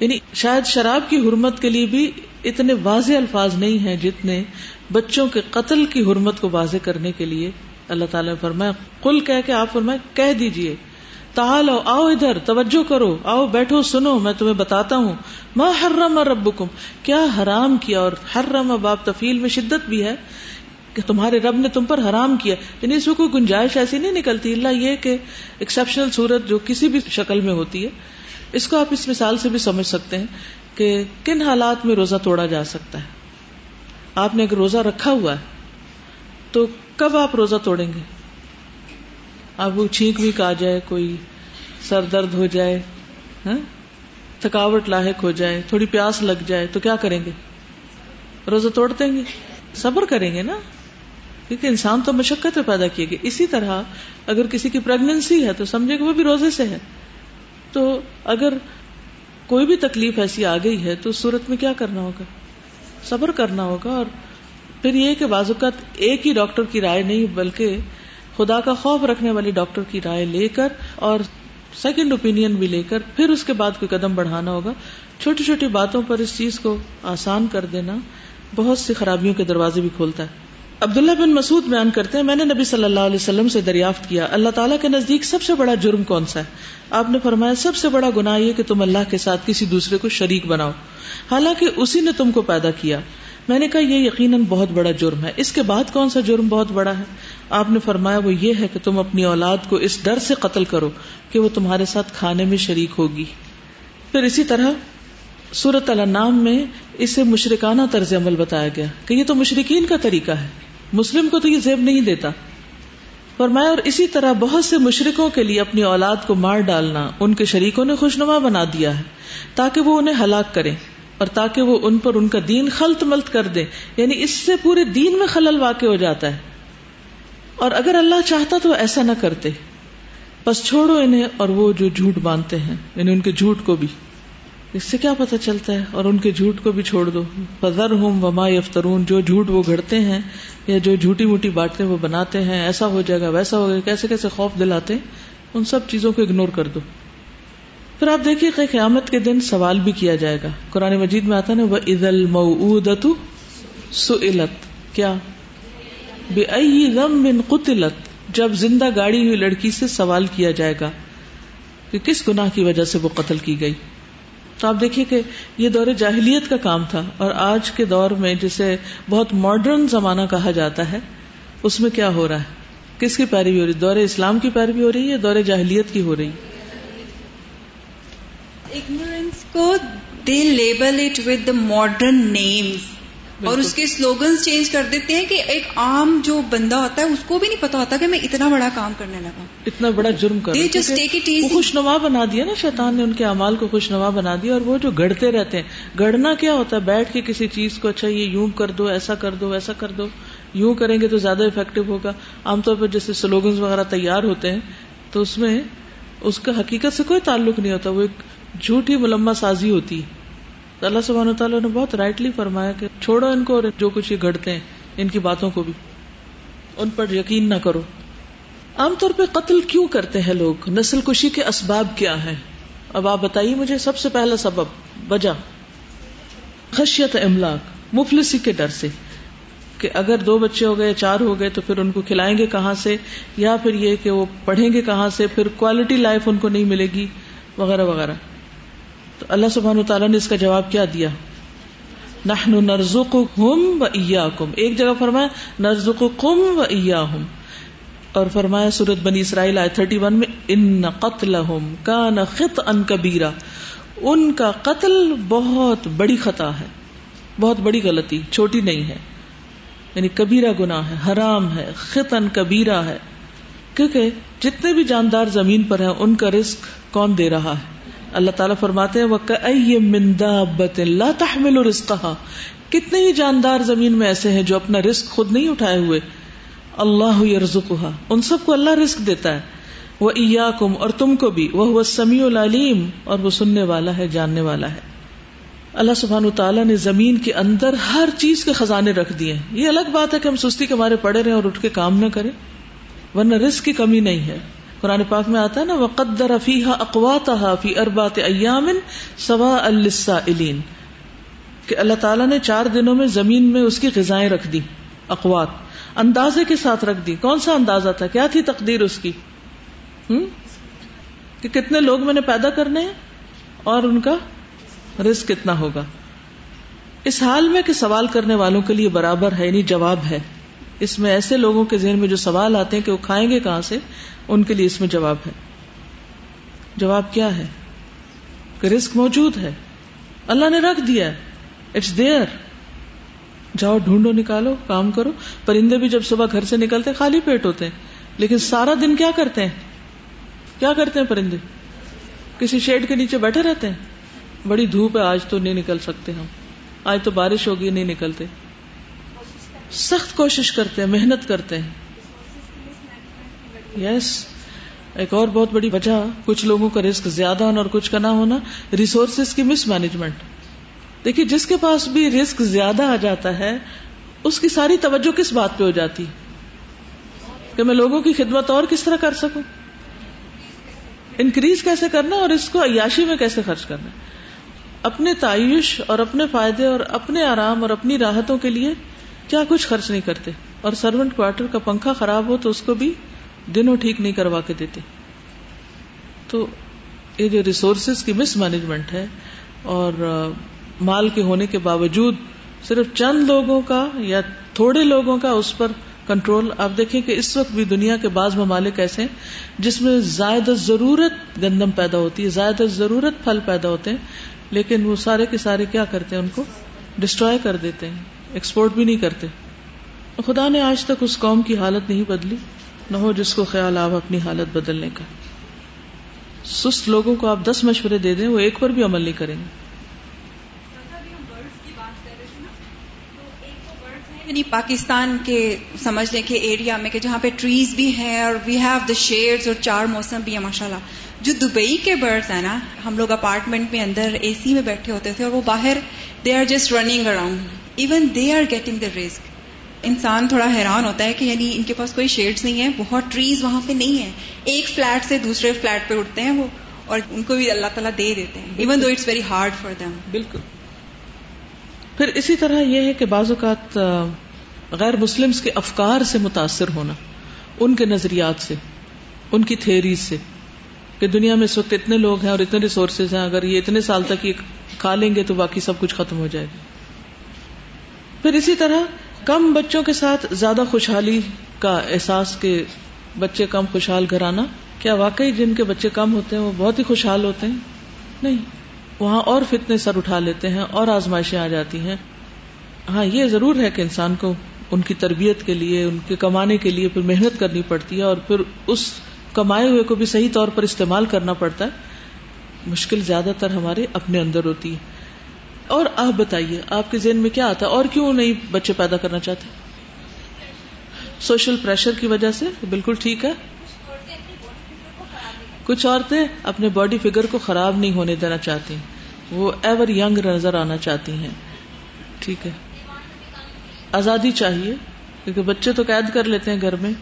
[SPEAKER 1] یعنی شاید شراب کی حرمت کے لیے بھی اتنے واضح الفاظ نہیں ہیں جتنے بچوں کے قتل کی حرمت کو واضح کرنے کے لیے اللہ تعالیٰ نے فرمایا کل کہہ کے آپ فرمائے کہہ دیجیے تالو آؤ ادھر، توجہ کرو، آؤ بیٹھو، سنو، میں تمہیں بتاتا ہوں۔ ماں حرم ربکم، کیا حرام کیا اور حرم باب تفیل میں شدت بھی ہے؟ کہ تمہارے رب نے تم پر حرام کیا۔ یعنی اس میں کوئی گنجائش ایسی نہیں نکلتی۔ اللہ یہ کہ ایکسپشنل صورت جو کسی بھی شکل میں ہوتی ہے، اس کو آپ اس مثال سے بھی سمجھ سکتے ہیں کہ کن حالات میں روزہ توڑا جا سکتا ہے۔ آپ نے اگر روزہ رکھا ہوا ہے، تو کب آپ روزہ توڑیں گے؟ آپ کو چھینک وینک آ جائے، کوئی سر درد ہو جائے ہاں؟ تھکاوٹ لاحق ہو جائے، تھوڑی پیاس لگ جائے، تو کیا کریں گے؟ روزہ توڑ دیں گے؟ صبر کریں گے نا؟ کیونکہ انسان تو مشقت پیدا کیے گی اسی طرح اگر کسی کی پریگنینسی ہے تو سمجھے کہ وہ بھی روزے سے ہے۔ تو اگر کوئی بھی تکلیف ایسی آ گئی ہے تو اس صورت میں کیا کرنا ہوگا؟ صبر کرنا ہوگا۔ اور پھر یہ کہ بعض اوقات ایک ہی ڈاکٹر کی رائے نہیں، بلکہ خدا کا خوف رکھنے والی ڈاکٹر کی رائے لے کر اور سیکنڈ اوپین بھی لے کر پھر اس کے بعد کوئی قدم بڑھانا ہوگا۔ چھوٹی چھوٹی باتوں پر اس چیز کو آسان کر دینا بہت سی خرابیوں کے دروازے بھی کھولتا ہے۔ عبداللہ بن مسعود بیان کرتے ہیں، میں نے نبی صلی اللہ علیہ وسلم سے دریافت کیا، اللہ تعالیٰ کے نزدیک سب سے بڑا جرم کون سا ہے؟ آپ نے فرمایا، سب سے بڑا گناہ یہ کہ تم اللہ کے ساتھ کسی دوسرے کو شریک بناؤ۔ حالانکہ اسی نے تم کو پیدا کیا۔ میں نے کہا، یہ یقیناً بہت بڑا جرم ہے۔ اس کے بعد کون سا جرم بہت بڑا ہے؟ آپ نے فرمایا، وہ یہ ہے کہ تم اپنی اولاد کو اس ڈر سے قتل کرو کہ وہ تمہارے ساتھ کھانے میں شریک ہوگی۔ پھر اسی طرح سورت النام میں اسے مشرکانہ طرز عمل بتایا گیا کہ یہ تو مشرقین کا طریقہ ہے۔ مسلم کو تو یہ زیب نہیں دیتا۔ فرمایا، اور اسی طرح بہت سے مشرقوں کے لیے اپنی اولاد کو مار ڈالنا ان کے شریکوں نے خوشنما بنا دیا ہے، تاکہ وہ انہیں ہلاک کریں اور تاکہ وہ ان پر ان کا دین خلط ملت کر دے یعنی اس سے پورے دین میں خلل واقع ہو جاتا ہے۔ اور اگر اللہ چاہتا تو ایسا نہ کرتے۔ بس چھوڑو انہیں اور وہ جو جھوٹ باندھتے ہیں یعنی ان کے جھوٹ کو بھی۔ اس سے کیا پتہ چلتا ہے؟ اور ان کے جھوٹ کو بھی چھوڑ دو۔ فضر ہوں وما یفترون، جو جھوٹ وہ گھڑتے ہیں یا جو جھوٹی موٹی باتیں وہ بناتے ہیں، ایسا ہو جائے گا، ویسا ہو گیا کیسے کیسے خوف دلاتے ہیں، ان سب چیزوں کو اگنور کر دو۔ پھر آپ دیکھیے کہ قیامت کے دن سوال بھی کیا جائے گا۔ قرآن مجید میں آتا نا وہ عید المعت سلت کیا؟ بے غم بن قتلت۔ جب زندہ گاڑی ہوئی لڑکی سے سوال کیا جائے گا کہ کس گناہ کی وجہ سے وہ قتل کی گئی؟ تو آپ دیکھیے کہ یہ دور جاہلیت کا کام تھا اور آج کے دور میں جسے بہت ماڈرن زمانہ کہا جاتا ہے، اس میں کیا ہو رہا ہے؟ کس کی پیروی ہو رہی؟ دور اسلام کی پیروی ہو رہی ہے دور جاہلیت کی ہو رہی؟
[SPEAKER 6] اگنورینس کو they label it with the modern names اور اس کے سلوگنس چینج کر دیتے ہیں کہ ایک عام جو بندہ ہوتا ہے اس کو بھی نہیں پتا ہوتا کہ میں اتنا بڑا کام کرنے لگا۔
[SPEAKER 1] اتنا بڑا جرم
[SPEAKER 6] کر
[SPEAKER 1] خوش نما بنا دیا نا شیطان نے ان کے امال کو خوش نما بنا دیا اور وہ جو گڑتے رہتے ہیں۔ گڑنا کیا ہوتا ہے؟ بیٹھ کے کسی چیز کو اچھا یہ یوں کر دو ایسا کر دو ایسا کر دو۔ یوں کریں گے تو زیادہ افیکٹو ہوگا۔ عام طور پر جیسے سلوگنس وغیرہ تیار ہوتے ہیں تو اس میں اس کا حقیقت سے کوئی تعلق نہیں ہوتا۔ وہ ایک جھوٹی ملما سازی ہوتی ہے۔ تو اللہ سبحانہ تعالیٰ نے بہت رائٹلی فرمایا کہ چھوڑو ان کو جو کچھ یہ گھڑتے ہیں، ان کی باتوں کو بھی۔ ان پر یقین نہ کرو۔ عام طور پہ قتل کیوں کرتے ہیں لوگ؟ نسل کشی کے اسباب کیا ہیں؟ اب آپ بتائیے مجھے سب سے پہلا سبب، وجہ۔ خشیت املاک، مفلسی کے ڈر سے۔ کہ اگر دو بچے ہو گئے، چار ہو گئے، تو پھر ان کو کھلائیں گے کہاں سے؟ یا پھر یہ کہ وہ پڑھیں گے کہاں سے؟ پھر کوالٹی لائف ان کو نہیں ملے گی، وغیرہ وغیرہ۔ تو اللہ سبحان تعالیٰ نے اس کا جواب کیا دیا؟ نحن نرزقہم و ایاکم۔ ایک جگہ فرمایا، نرزقکم و ایاہم۔ اور فرمایا سورت بنی اسرائیل آئے 31 میں، ان قتلہم کان خطئا کبیرا ان کا قتل بہت بڑی خطا ہے۔ بہت بڑی غلطی، چھوٹی نہیں ہے۔ یعنی کبیرہ گناہ ہے، حرام ہے خطن کبیرہ ہے۔ کیونکہ جتنے بھی جاندار زمین پر ہیں، ان کا رزق کون دے رہا ہے؟ اللہ تعالیٰ فرماتے ہیں وہ کتنے ہی جاندار زمین میں ایسے ہیں جو اپنا رسک خود نہیں اٹھائے ہوئے۔ اللہ ان سب کو اللہ رسک دیتا ہے۔ وہ کم اور تم کو بھی۔ وہ سمیع العلیم اور وہ سننے والا ہے، جاننے والا ہے۔ اللہ سبحان تعالیٰ نے زمین کے اندر ہر چیز کے خزانے رکھ دیے یہ الگ بات ہے کہ ہم سستی کے مارے پڑے رہے اور اٹھ کے کام نہ کریں۔ ورنہ رسک کی کمی نہیں ہے۔ قرآن پاک میں آتا ہے نا وہ قدر افیح فی اربات ایام سوا السائلین کہ اللہ تعالیٰ نے چار دنوں میں زمین میں اس کی غذائیں رکھ دی اقوات۔ اندازے کے ساتھ رکھ دی کون سا اندازہ تھا؟ کیا تھی تقدیر اس کی؟ ہم؟ کہ کتنے لوگ میں نے پیدا کرنے ہیں اور ان کا رزق کتنا ہوگا۔ اس حال میں کہ سوال کرنے والوں کے لیے برابر ہے یعنی جواب ہے۔ اس میں ایسے لوگوں کے ذہن میں جو سوال آتے ہیں کہ وہ کھائیں گے کہاں سے، ان کے لیے اس میں جواب ہے۔ جواب کیا ہے؟ کہ رسک موجود ہے۔ اللہ نے رکھ دیا اٹس دیئر جاؤ، ڈھونڈو، نکالو، کام کرو۔ پرندے بھی جب صبح گھر سے نکلتے، خالی پیٹ ہوتے ہیں۔ لیکن سارا دن کیا کرتے ہیں؟ کیا کرتے ہیں پرندے؟ کسی شیڈ کے نیچے بیٹھے رہتے ہیں؟ بڑی دھوپ ہے، آج تو نہیں نکل سکتے ہم۔ آج تو بارش ہوگی، نہیں نکلتے۔ سخت کوشش کرتے ہیں، محنت کرتے ہیں۔ یس ایک اور بہت بڑی وجہ، کچھ لوگوں کا رسک زیادہ ہونا اور کچھ کا نہ ہونا ریسورسز کی مس مینجمنٹ دیکھیے، جس کے پاس بھی رسک زیادہ آ جاتا ہے، اس کی ساری توجہ کس بات پہ ہو جاتی؟ کہ میں لوگوں کی خدمت اور کس طرح کر سکوں؟ انکریز کیسے کرنا اور اس کو عیاشی میں کیسے خرچ کرنا؟ اپنے تعیش اور اپنے فائدے اور اپنے آرام اور اپنی راحتوں کے لیے کیا کچھ خرچ نہیں کرتے اور سروینٹ کوارٹر کا پنکھا خراب ہو تو اس کو بھی دنوں ٹھیک نہیں کروا کے دیتے۔ تو یہ جو ریسورسز کی مس مینجمنٹ ہے اور مال کے ہونے کے باوجود صرف چند لوگوں کا یا تھوڑے لوگوں کا اس پر کنٹرول آپ دیکھیں کہ اس وقت بھی دنیا کے بعض ممالک ایسے ہیں جس میں زائد ضرورت گندم پیدا ہوتی ہے، زائد ضرورت پھل پیدا ہوتے ہیں، لیکن وہ سارے کے سارے کیا کرتے ہیں ان کو؟ ڈسٹروائے کر دیتے ہیں۔ ایکسپورٹ بھی نہیں کرتے. خدا نے آج تک اس قوم کی حالت نہیں بدلی، نہ ہو جس کو خیال آپ اپنی حالت بدلنے کا. سست لوگوں کو آپ دس مشورے دے دیں، وہ ایک پر بھی عمل نہیں کریں گے.
[SPEAKER 6] یعنی پاکستان کے سمجھ لیں کہ ایریا میں کہ جہاں پہ ٹریز بھی ہیں اور وی ہیو دا شیڈز اور چار موسم بھی ہیں ماشاء اللہ جو دبئی کے برڈس ہیں نا، ہم لوگ اپارٹمنٹ میں اندر اے سی میں بیٹھے ہوتے تھے اور وہ باہر they are just running around even they are getting the risk انسان تھوڑا حیران ہوتا ہے کہ یعنی ان کے پاس کوئی شیڈز نہیں ہے، بہت ٹریز وہاں پہ نہیں ہے ایک فلیٹ سے دوسرے فلیٹ پہ اٹھتے ہیں وہ، اور ان کو بھی اللہ تعالیٰ دے دیتے ہیں even though it's very hard for them
[SPEAKER 1] بالکل۔ پھر اسی طرح یہ ہے کہ بعض اوقات غیر مسلم کے افکار سے متاثر ہونا، ان کے نظریات سے، ان کی تھیریز سے، کہ دنیا میں اس وقت اتنے لوگ ہیں اور اتنے ریسورسز ہیں، اگر یہ اتنے سال تک یہ کھا لیں گے تو باقی سب کچھ ختم ہو جائے گا۔ پھر اسی طرح کم بچوں کے ساتھ زیادہ خوشحالی کا احساس کہ بچے کم خوشحال گھر آنا کیا واقعی جن کے بچے کم ہوتے ہیں وہ بہت ہی خوشحال ہوتے ہیں؟ نہیں، وہاں اور فتنے سر اٹھا لیتے ہیں، اور آزمائشیں آ جاتی ہیں۔ ہاں یہ ضرور ہے کہ انسان کو ان کی تربیت کے لیے، ان کے کمانے کے لیے پھر محنت کرنی پڑتی ہے، اور پھر اس کمائے ہوئے کو بھی صحیح طور پر استعمال کرنا پڑتا ہے۔ مشکل زیادہ تر ہمارے اپنے اندر ہوتی ہے۔ اور آپ بتائیے، آپ کے ذہن میں کیا آتا ہے؟ اور کیوں نہیں بچے پیدا کرنا چاہتے؟ سوشل پریشر کی وجہ سے؟ بالکل ٹھیک ہے۔ کچھ عورتیں اپنے باڈی فگر کو خراب نہیں ہونے دینا چاہتی۔ وہ ایور یگ نظر آنا چاہتی ہیں۔ ٹھیک ہے۔ آزادی چاہیے، کیونکہ بچے تو قید کر لیتے ہیں گھر میں۔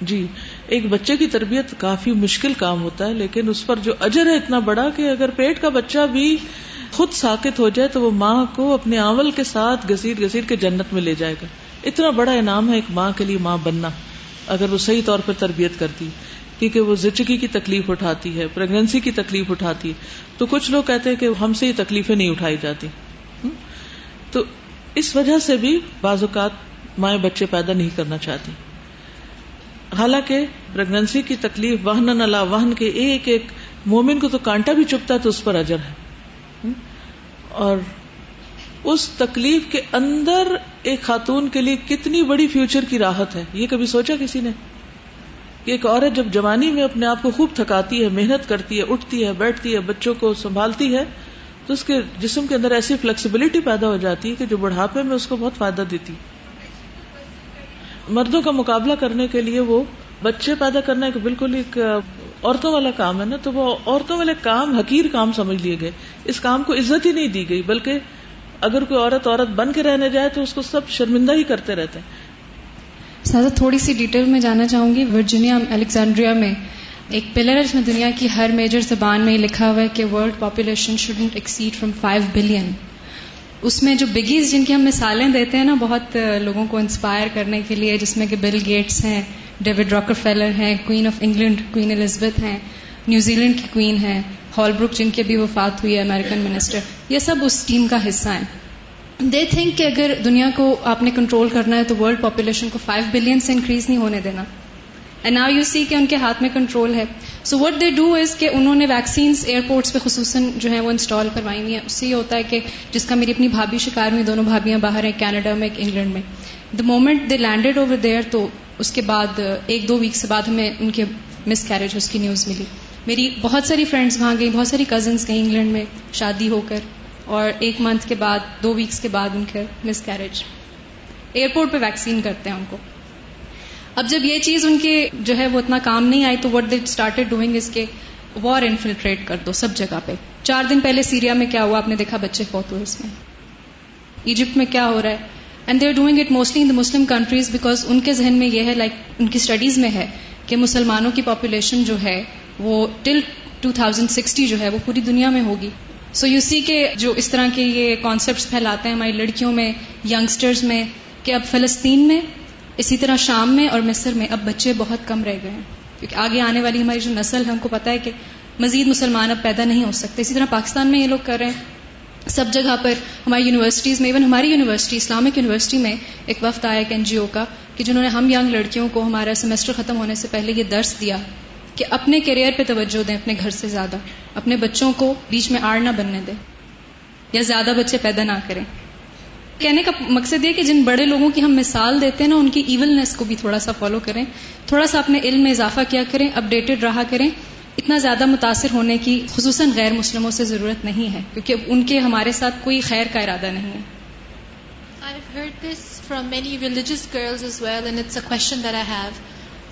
[SPEAKER 1] جی۔ ایک بچے کی تربیت کافی مشکل کام ہوتا ہے، لیکن اس پر جو اجر ہے اتنا بڑا کہ اگر پیٹ کا بچہ بھی خود ساکت ہو جائے تو وہ ماں کو اپنے آول کے ساتھ گسیر گسیر کے جنت میں لے جائے گا۔ اتنا بڑا انعام ہے ایک ماں کے لیے ماں بننا، اگر وہ صحیح طور پر تربیت کرتی، کیونکہ وہ زچگی کی تکلیف اٹھاتی ہے پریگنسی کی تکلیف اٹھاتی ہے۔ تو کچھ لوگ کہتے ہیں کہ ہم سے یہ تکلیفیں نہیں اٹھائی جاتی۔ تو اس وجہ سے بھی بعض اوقات مائیں بچے پیدا نہیں کرنا چاہتی۔ حالانکہ پریگنسی کی تکلیف وہن نلا وہن کے ایک ایک مومن کو تو کانٹا بھی چپتا ہے تو اس پر اجر ہے۔ اور اس تکلیف کے اندر ایک خاتون کے لیے کتنی بڑی فیوچر کی راحت ہے۔ یہ کبھی سوچا کسی نے؟ کہ ایک عورت جب جوانی میں اپنے آپ کو خوب تھکاتی ہے، محنت کرتی ہے، اٹھتی ہے، بیٹھتی ہے، بچوں کو سنبھالتی ہے، تو اس کے جسم کے اندر ایسی فلیکسیبلٹی پیدا ہو جاتی ہے کہ جو بڑھاپے میں اس کو بہت فائدہ دیتی۔ ہے مردوں کا مقابلہ کرنے کے لیے وہ بچے پیدا کرنا ایک بالکل ایک عورتوں والا کام ہے نا، تو وہ عورتوں والے کام، حقیر کام سمجھ لیے گئے۔ اس کام کو عزت ہی نہیں دی گئی، بلکہ اگر کوئی عورت عورت بن کے رہنے جائے تو اس کو سب شرمندہ ہی کرتے رہتے ہیں۔
[SPEAKER 7] سادہ، تھوڑی سی ڈیٹیل میں جانا چاہوں گی۔ ورجینیا الیگزینڈریا میں ایک پلر ہے جس میں دنیا کی ہر میجر زبان میں لکھا ہوا ہے کہ world population shouldn't exceed from five billion اس میں جو بگیز جن کی ہم مثالیں دیتے ہیں نا، بہت لوگوں کو انسپائر کرنے کے لیے، جس میں کہ بل گیٹس ہیں ڈیوڈ راکر فیلر ہیں queen of England queen Elizabeth ہیں نیوزی لینڈ کی کوئین ہے ہال بروک جن کی بھی وفات ہوئی ہے امیرکن منسٹر یہ سب اس ٹیم کا حصہ ہیں۔ دے تھنک کہ اگر دنیا کو آپ نے کنٹرول کرنا ہے تو ورلڈ پاپولیشن کو فائیو بلین سے انکریز نہیں ہونے دینا۔ اینڈ ناؤ یو سی کہ ان کے ہاتھ میں کنٹرول ہے. So what they do is کہ انہوں نے ویکسینس ایئرپورٹس پہ خصوصاً جو ہے وہ انسٹال کروائی ہوئی ہیں. اس سے یہ ہوتا ہے کہ جس کا میری اپنی بھابھی شکار ہوئی دونوں بھابیاں باہر ہیں، کینیڈا میں ایک انگلینڈ میں. The moment they landed over there تو اس کے بعد، ایک دو ویک سے بعد ہمیں ان کے مس کیریج اس کی نیوز ملی. میری بہت ساری فرینڈس وہاں گئیں، بہت ساری کزنس گئیں انگلینڈ میں، شادی ہو کر. اور ایک منتھ کے بعد، دو ویکس کے بعد ان کے مس کیریج ایئرپورٹ پہ ویکسین کرتے ہیں ان کو. اب جب یہ چیز ان کے جو ہے وہ اتنا کام نہیں آئی تو وٹ دے اسٹارٹیڈ ڈوئنگ اس کے وار انفلٹریٹ کر دو سب جگہ پہ۔ چار دن پہلے سیریا میں کیا ہوا؟ آپ نے دیکھا بچے فوت ہوئے اس میں۔ ایجپٹ میں کیا ہو رہا ہے؟ And they are doing it mostly in the Muslim countries because ان کے ذہن میں یہ ہے لائک ان کی اسٹڈیز میں ہے کہ مسلمانوں کی پاپولیشن جو ہے وہ ٹل ٹو تھاؤزینڈ سکسٹی جو ہے وہ پوری دنیا میں ہوگی۔ سو یو سی کے جو اس طرح کے یہ کانسیپٹس پھیلاتے ہیں ہماری لڑکیوں میں یگسٹرز میں، کہ اب فلسطین میں اسی طرح شام میں اور مصر میں اب بچے بہت کم رہ گئے ہیں۔ کیونکہ آگے آنے والی ہماری جو نسل ہے، ہم کو پتا ہے کہ مزید مسلمان اب پیدا نہیں ہو سکتے۔ اسی طرح پاکستان میں یہ لوگ کر رہے ہیں۔ سب جگہ پر ہماری یونیورسٹیز میں ایون ہماری یونیورسٹی، اسلامک یونیورسٹی میں ایک وقت آیا ایک این جی او کا کہ جنہوں نے ہم ینگ لڑکیوں کو ہمارا سیمسٹر ختم ہونے سے پہلے یہ درس دیا کہ اپنے کیریئر پہ توجہ دیں، اپنے گھر سے زیادہ، اپنے بچوں کو بیچ میں آڑ نہ بننے دیں یا زیادہ بچے پیدا نہ کریں۔ کہنے کا مقصد یہ کہ جن بڑے لوگوں کی ہم مثال دیتے ہیں نا ان کی ایونس کو بھی تھوڑا سا فالو کریں۔ تھوڑا سا اپنے علم میں اضافہ کیا کریں اپڈیٹڈ رہا کریں۔ اتنا زیادہ متاثر ہونے کی خصوصاً غیر مسلموں سے ضرورت نہیں ہے کیونکہ ان کے ہمارے ساتھ کوئی خیر کا ارادہ نہیں ہے۔
[SPEAKER 8] Heard this from many religious girls as well, and it's a question that I have.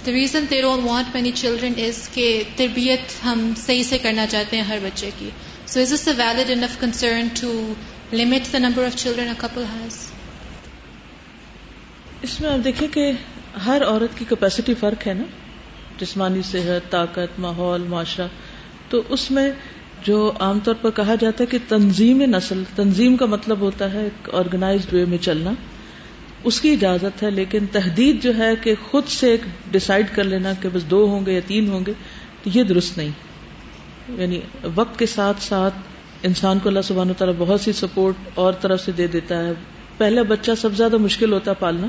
[SPEAKER 8] The reason they don't want many children is کہ تربیت ہم صحیح سے کرنا چاہتے ہیں ہر بچے کی۔ So is this a valid enough concern to limit the number of children a couple has?
[SPEAKER 1] اس میں آپ دیکھیں کہ ہر عورت کی کیپیسٹی فرق ہے نا؟ جسمانی صحت، طاقت، ماحول، معاشرہ۔ تو اس میں جو عام طور پر کہا جاتا ہے کہ تنظیم نسل، تنظیم کا مطلب ہوتا ہے ایک آرگنائزڈ وے میں چلنا۔ اس کی اجازت ہے، لیکن تحدید جو ہے کہ خود سے ایک ڈسائڈ کر لینا کہ بس دو ہوں گے یا تین ہوں گے تو یہ درست نہیں۔ یعنی وقت کے ساتھ ساتھ انسان کو اللہ سبحانہ و تعالیٰ بہت سی سپورٹ اور طرف سے دے دیتا ہے۔ پہلا بچہ سب سے زیادہ مشکل ہوتا ہے پالنا،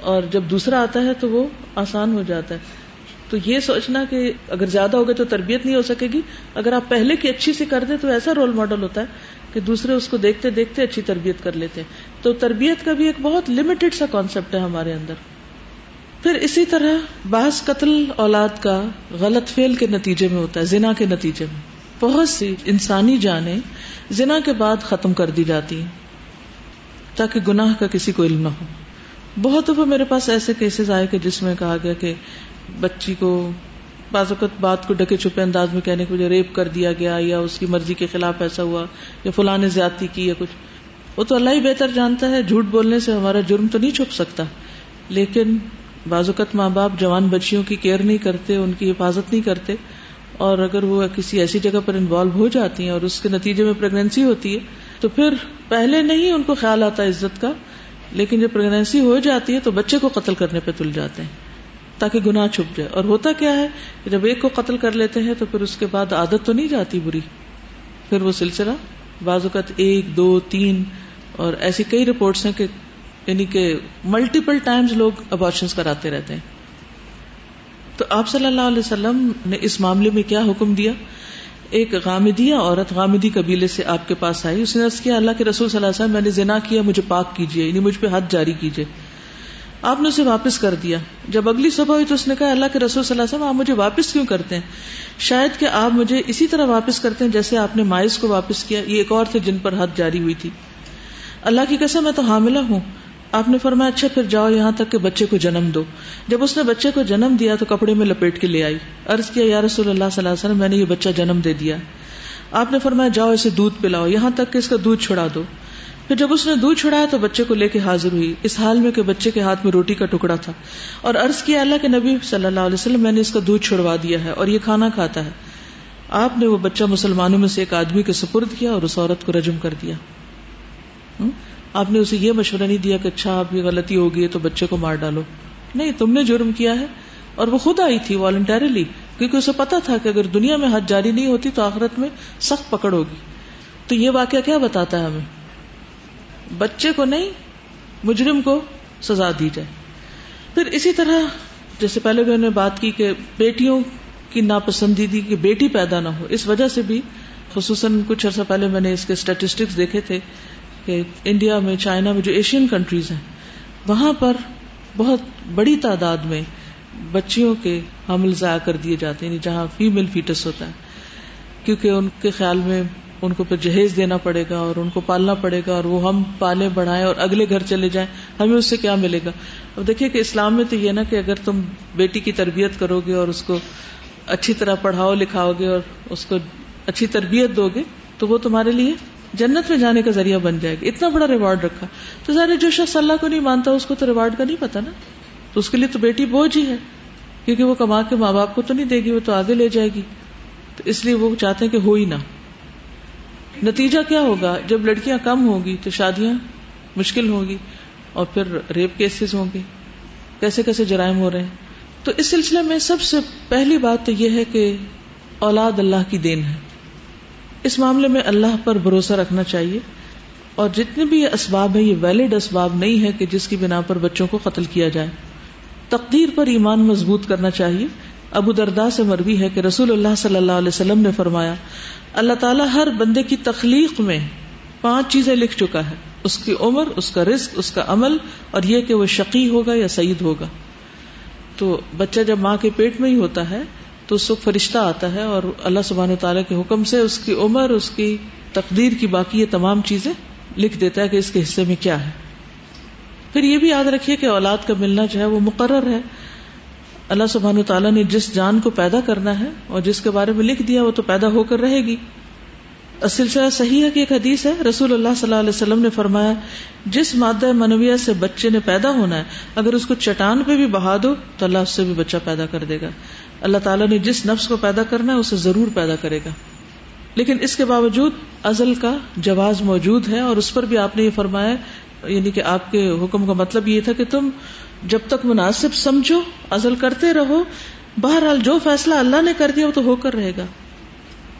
[SPEAKER 1] اور جب دوسرا آتا ہے تو وہ آسان ہو جاتا ہے۔ تو یہ سوچنا کہ اگر زیادہ ہوگا تو تربیت نہیں ہو سکے گی۔ اگر آپ پہلے کی اچھی سے کر دیں تو ایسا رول ماڈل ہوتا ہے کہ دوسرے اس کو دیکھتے دیکھتے اچھی تربیت کر لیتے ہیں۔ تو تربیت کا بھی ایک بہت لمیٹڈ سا کانسیپٹ ہے ہمارے اندر۔ پھر اسی طرح بعض قتل اولاد کا غلط فیل کے نتیجے میں ہوتا ہے، زنا کے نتیجے میں۔ بہت سی انسانی جانیں زنا کے بعد ختم کر دی جاتی ہیں تاکہ گناہ کا کسی کو علم نہ ہو۔ بہت دفعہ میرے پاس ایسے کیسز آئے کہ جس میں کہا گیا کہ بچی کو بعض اوقات بات کو ڈکے چھپے انداز میں کہنے کو ریپ کر دیا گیا یا اس کی مرضی کے خلاف ایسا ہوا یا فلاں نے زیادتی کی یا کچھ۔ وہ تو اللہ ہی بہتر جانتا ہے، جھوٹ بولنے سے ہمارا جرم تو نہیں چھپ سکتا۔ لیکن بعض اوقات ماں باپ جوان بچیوں کی کیئر نہیں کرتے، ان کی حفاظت نہیں کرتے۔ اور اگر وہ کسی ایسی جگہ پر انوالو ہو جاتی ہیں اور اس کے نتیجے میں پریگنینسی ہوتی ہے، تو پھر پہلے نہیں ان کو خیال آتا عزت کا، لیکن جب پریگنینسی ہو جاتی ہے تو بچے کو قتل کرنے پہ تل جاتے ہیں، تاکہ گناہ چھپ جائے۔ اور ہوتا کیا ہے کہ جب ایک کو قتل کر لیتے ہیں تو پھر اس کے بعد عادت تو نہیں جاتی بری۔ پھر وہ سلسلہ، بعض اوقات ایک، دو، تین، اور ایسی کئی رپورٹس ہیں کہ یعنی کہ ملٹیپل ٹائمز لوگ ابارشن کراتے رہتے ہیں۔ تو آپ صلی اللہ علیہ وسلم نے اس معاملے میں کیا حکم دیا؟ ایک غامدیا عورت غامدی قبیلے سے آپ کے پاس آئی، اس نے کیا، اللہ کے رسول صلی اللہ علیہ وسلم، میں نے زنا کیا، مجھے پاک کیجیے یعنی مجھ پہ حد جاری کیجیے آپ نے اسے واپس کر دیا۔ جب اگلی صبح ہوئی تو اس نے کہا، اللہ کے رسول صلی اللہ علیہ وسلم، آپ مجھے واپس کیوں کرتے ہیں؟ شاید کہ آپ مجھے اسی طرح واپس کرتے ہیں جیسے آپ نے مائز کو واپس کیا، یہ ایک اور تھے جن پر حد جاری ہوئی تھی۔ اللہ کی قسم، میں تو حاملہ ہوں۔ آپ نے فرمایا اچھا پھر جاؤ یہاں تک کہ بچے کو جنم دو۔ جب اس نے بچے کو جنم دیا تو کپڑے میں لپیٹ کے لے آئی۔ عرض کیا، یا رسول اللہ صلی اللہ علیہ وسلم، میں نے یہ بچہ جنم دے دیا۔ آپ نے فرمایا، جاؤ اسے دودھ پلاؤ، یہاں تک کہ اس کا دودھ چھڑا دو۔ پھر جب اس نے دودھ چھڑایا تو بچے کو لے کے حاضر ہوئی۔ اس حال میں کہ بچے کے ہاتھ میں روٹی کا ٹکڑا تھا۔ اور عرض کیا، اللہ کے نبی صلی اللہ علیہ وسلم، میں نے اس کا دودھ چھڑوا دیا ہے اور یہ کھانا کھاتا ہے۔ آپ نے وہ بچہ مسلمانوں میں سے ایک آدمی کے سپرد کیا اور اس عورت کو رجم کر دیا۔ آپ نے اسے یہ مشورہ نہیں دیا کہ اچھا آپ کی غلطی ہوگی ہے تو بچے کو مار ڈالو۔ نہیں، تم نے جرم کیا ہے اور وہ خود آئی تھی والنٹریلی کیونکہ اسے پتا تھا کہ اگر دنیا میں حد جاری نہیں ہوتی تو آخرت میں سخت پکڑ ہوگی۔ تو یہ واقعہ کیا بتاتا ہے ہمیں؟ بچے کو نہیں، مجرم کو سزا دی جائے۔ پھر اسی طرح، جیسے پہلے بھی نے بات کی کہ بیٹیوں کی ناپسندیدگی کی بیٹی پیدا نہ ہو، اس وجہ سے بھی، خصوصاً کچھ عرصہ پہلے میں نے اس کے اسٹیٹسٹکس دیکھے تھے کہ انڈیا میں، چائنا میں، جو ایشین کنٹریز ہیں، وہاں پر بہت بڑی تعداد میں بچیوں کے حمل ضائع کر دیے جاتے ہیں یعنی جہاں فیمل فیٹس ہوتا ہے۔ کیونکہ ان کے خیال میں ان کو پھر جہیز دینا پڑے گا اور ان کو پالنا پڑے گا اور وہ ہم پالے بڑھائیں اور اگلے گھر چلے جائیں، ہمیں اس سے کیا ملے گا؟ اب دیکھیے کہ اسلام میں تو یہ نا کہ اگر تم بیٹی کی تربیت کرو گے اور اس کو اچھی طرح پڑھاؤ لکھاؤ گے اور اس کو اچھی تربیت دو گے، تو وہ تمہارے لیے جنت میں جانے کا ذریعہ بن جائے گا۔ اتنا بڑا ریوارڈ رکھا۔ تو ظاہر جو شخص اللہ کو نہیں مانتا اس کو تو ریوارڈ کا نہیں پتا نا۔ تو اس کے لیے تو بیٹی بوجھ ہی ہے۔ کیونکہ وہ کما کے ماں باپ کو تو نہیں دے گی، وہ تو آگے لے جائے گی۔ تو اس لیے وہ چاہتے ہیں کہ ہو ہی نہ۔ نتیجہ کیا ہوگا؟ جب لڑکیاں کم ہوگی تو شادیاں مشکل ہوگی اور پھر ریپ کیسز ہوں گے۔ کیسے کیسے جرائم ہو رہے ہیں۔ تو اس سلسلے میں سب سے پہلی بات تو یہ ہے کہ اولاد اللہ کی دین ہے۔ اس معاملے میں اللہ پر بھروسہ رکھنا چاہیے اور جتنے بھی یہ اسباب ہے یہ ویلڈ اسباب نہیں ہے کہ جس کی بنا پر بچوں کو قتل کیا جائے۔ تقدیر پر ایمان مضبوط کرنا چاہیے۔ ابو دردا سے مروی ہے کہ رسول اللہ صلی اللہ علیہ وسلم نے فرمایا، اللہ تعالیٰ ہر بندے کی تخلیق میں پانچ چیزیں لکھ چکا ہے۔ اس کی عمر، اس کا رزق، اس کا عمل اور یہ کہ وہ شقی ہوگا یا سعید ہوگا۔ تو بچہ جب ماں کے پیٹ میں ہی ہوتا ہے تو اس وقت فرشتہ آتا ہے اور اللہ سبحانہ تعالیٰ کے حکم سے اس کی عمر، اس کی تقدیر کی باقی یہ تمام چیزیں لکھ دیتا ہے کہ اس کے حصے میں کیا ہے۔ پھر یہ بھی یاد رکھیے کہ اولاد کا ملنا جو ہے وہ مقرر ہے۔ اللہ سبحانہ تعالیٰ نے جس جان کو پیدا کرنا ہے اور جس کے بارے میں لکھ دیا وہ تو پیدا ہو کر رہے گی۔ سلسلہ صحیح ہے کہ ایک حدیث ہے، رسول اللہ صلی اللہ علیہ وسلم نے فرمایا، جس مادہ منویہ سے بچے نے پیدا ہونا ہے، اگر اس کو چٹان پہ بھی بہا دو تو اللہ اس سے بھی بچہ پیدا کر دے گا۔ اللہ تعالیٰ نے جس نفس کو پیدا کرنا ہے اسے ضرور پیدا کرے گا۔ لیکن اس کے باوجود ازل کا جواز موجود ہے اور اس پر بھی آپ نے یہ فرمایا یعنی کہ آپ کے حکم کا مطلب یہ تھا کہ تم جب تک مناسب سمجھو، ازل کرتے رہو۔ بہرحال جو فیصلہ اللہ نے کر دیا وہ تو ہو کر رہے گا۔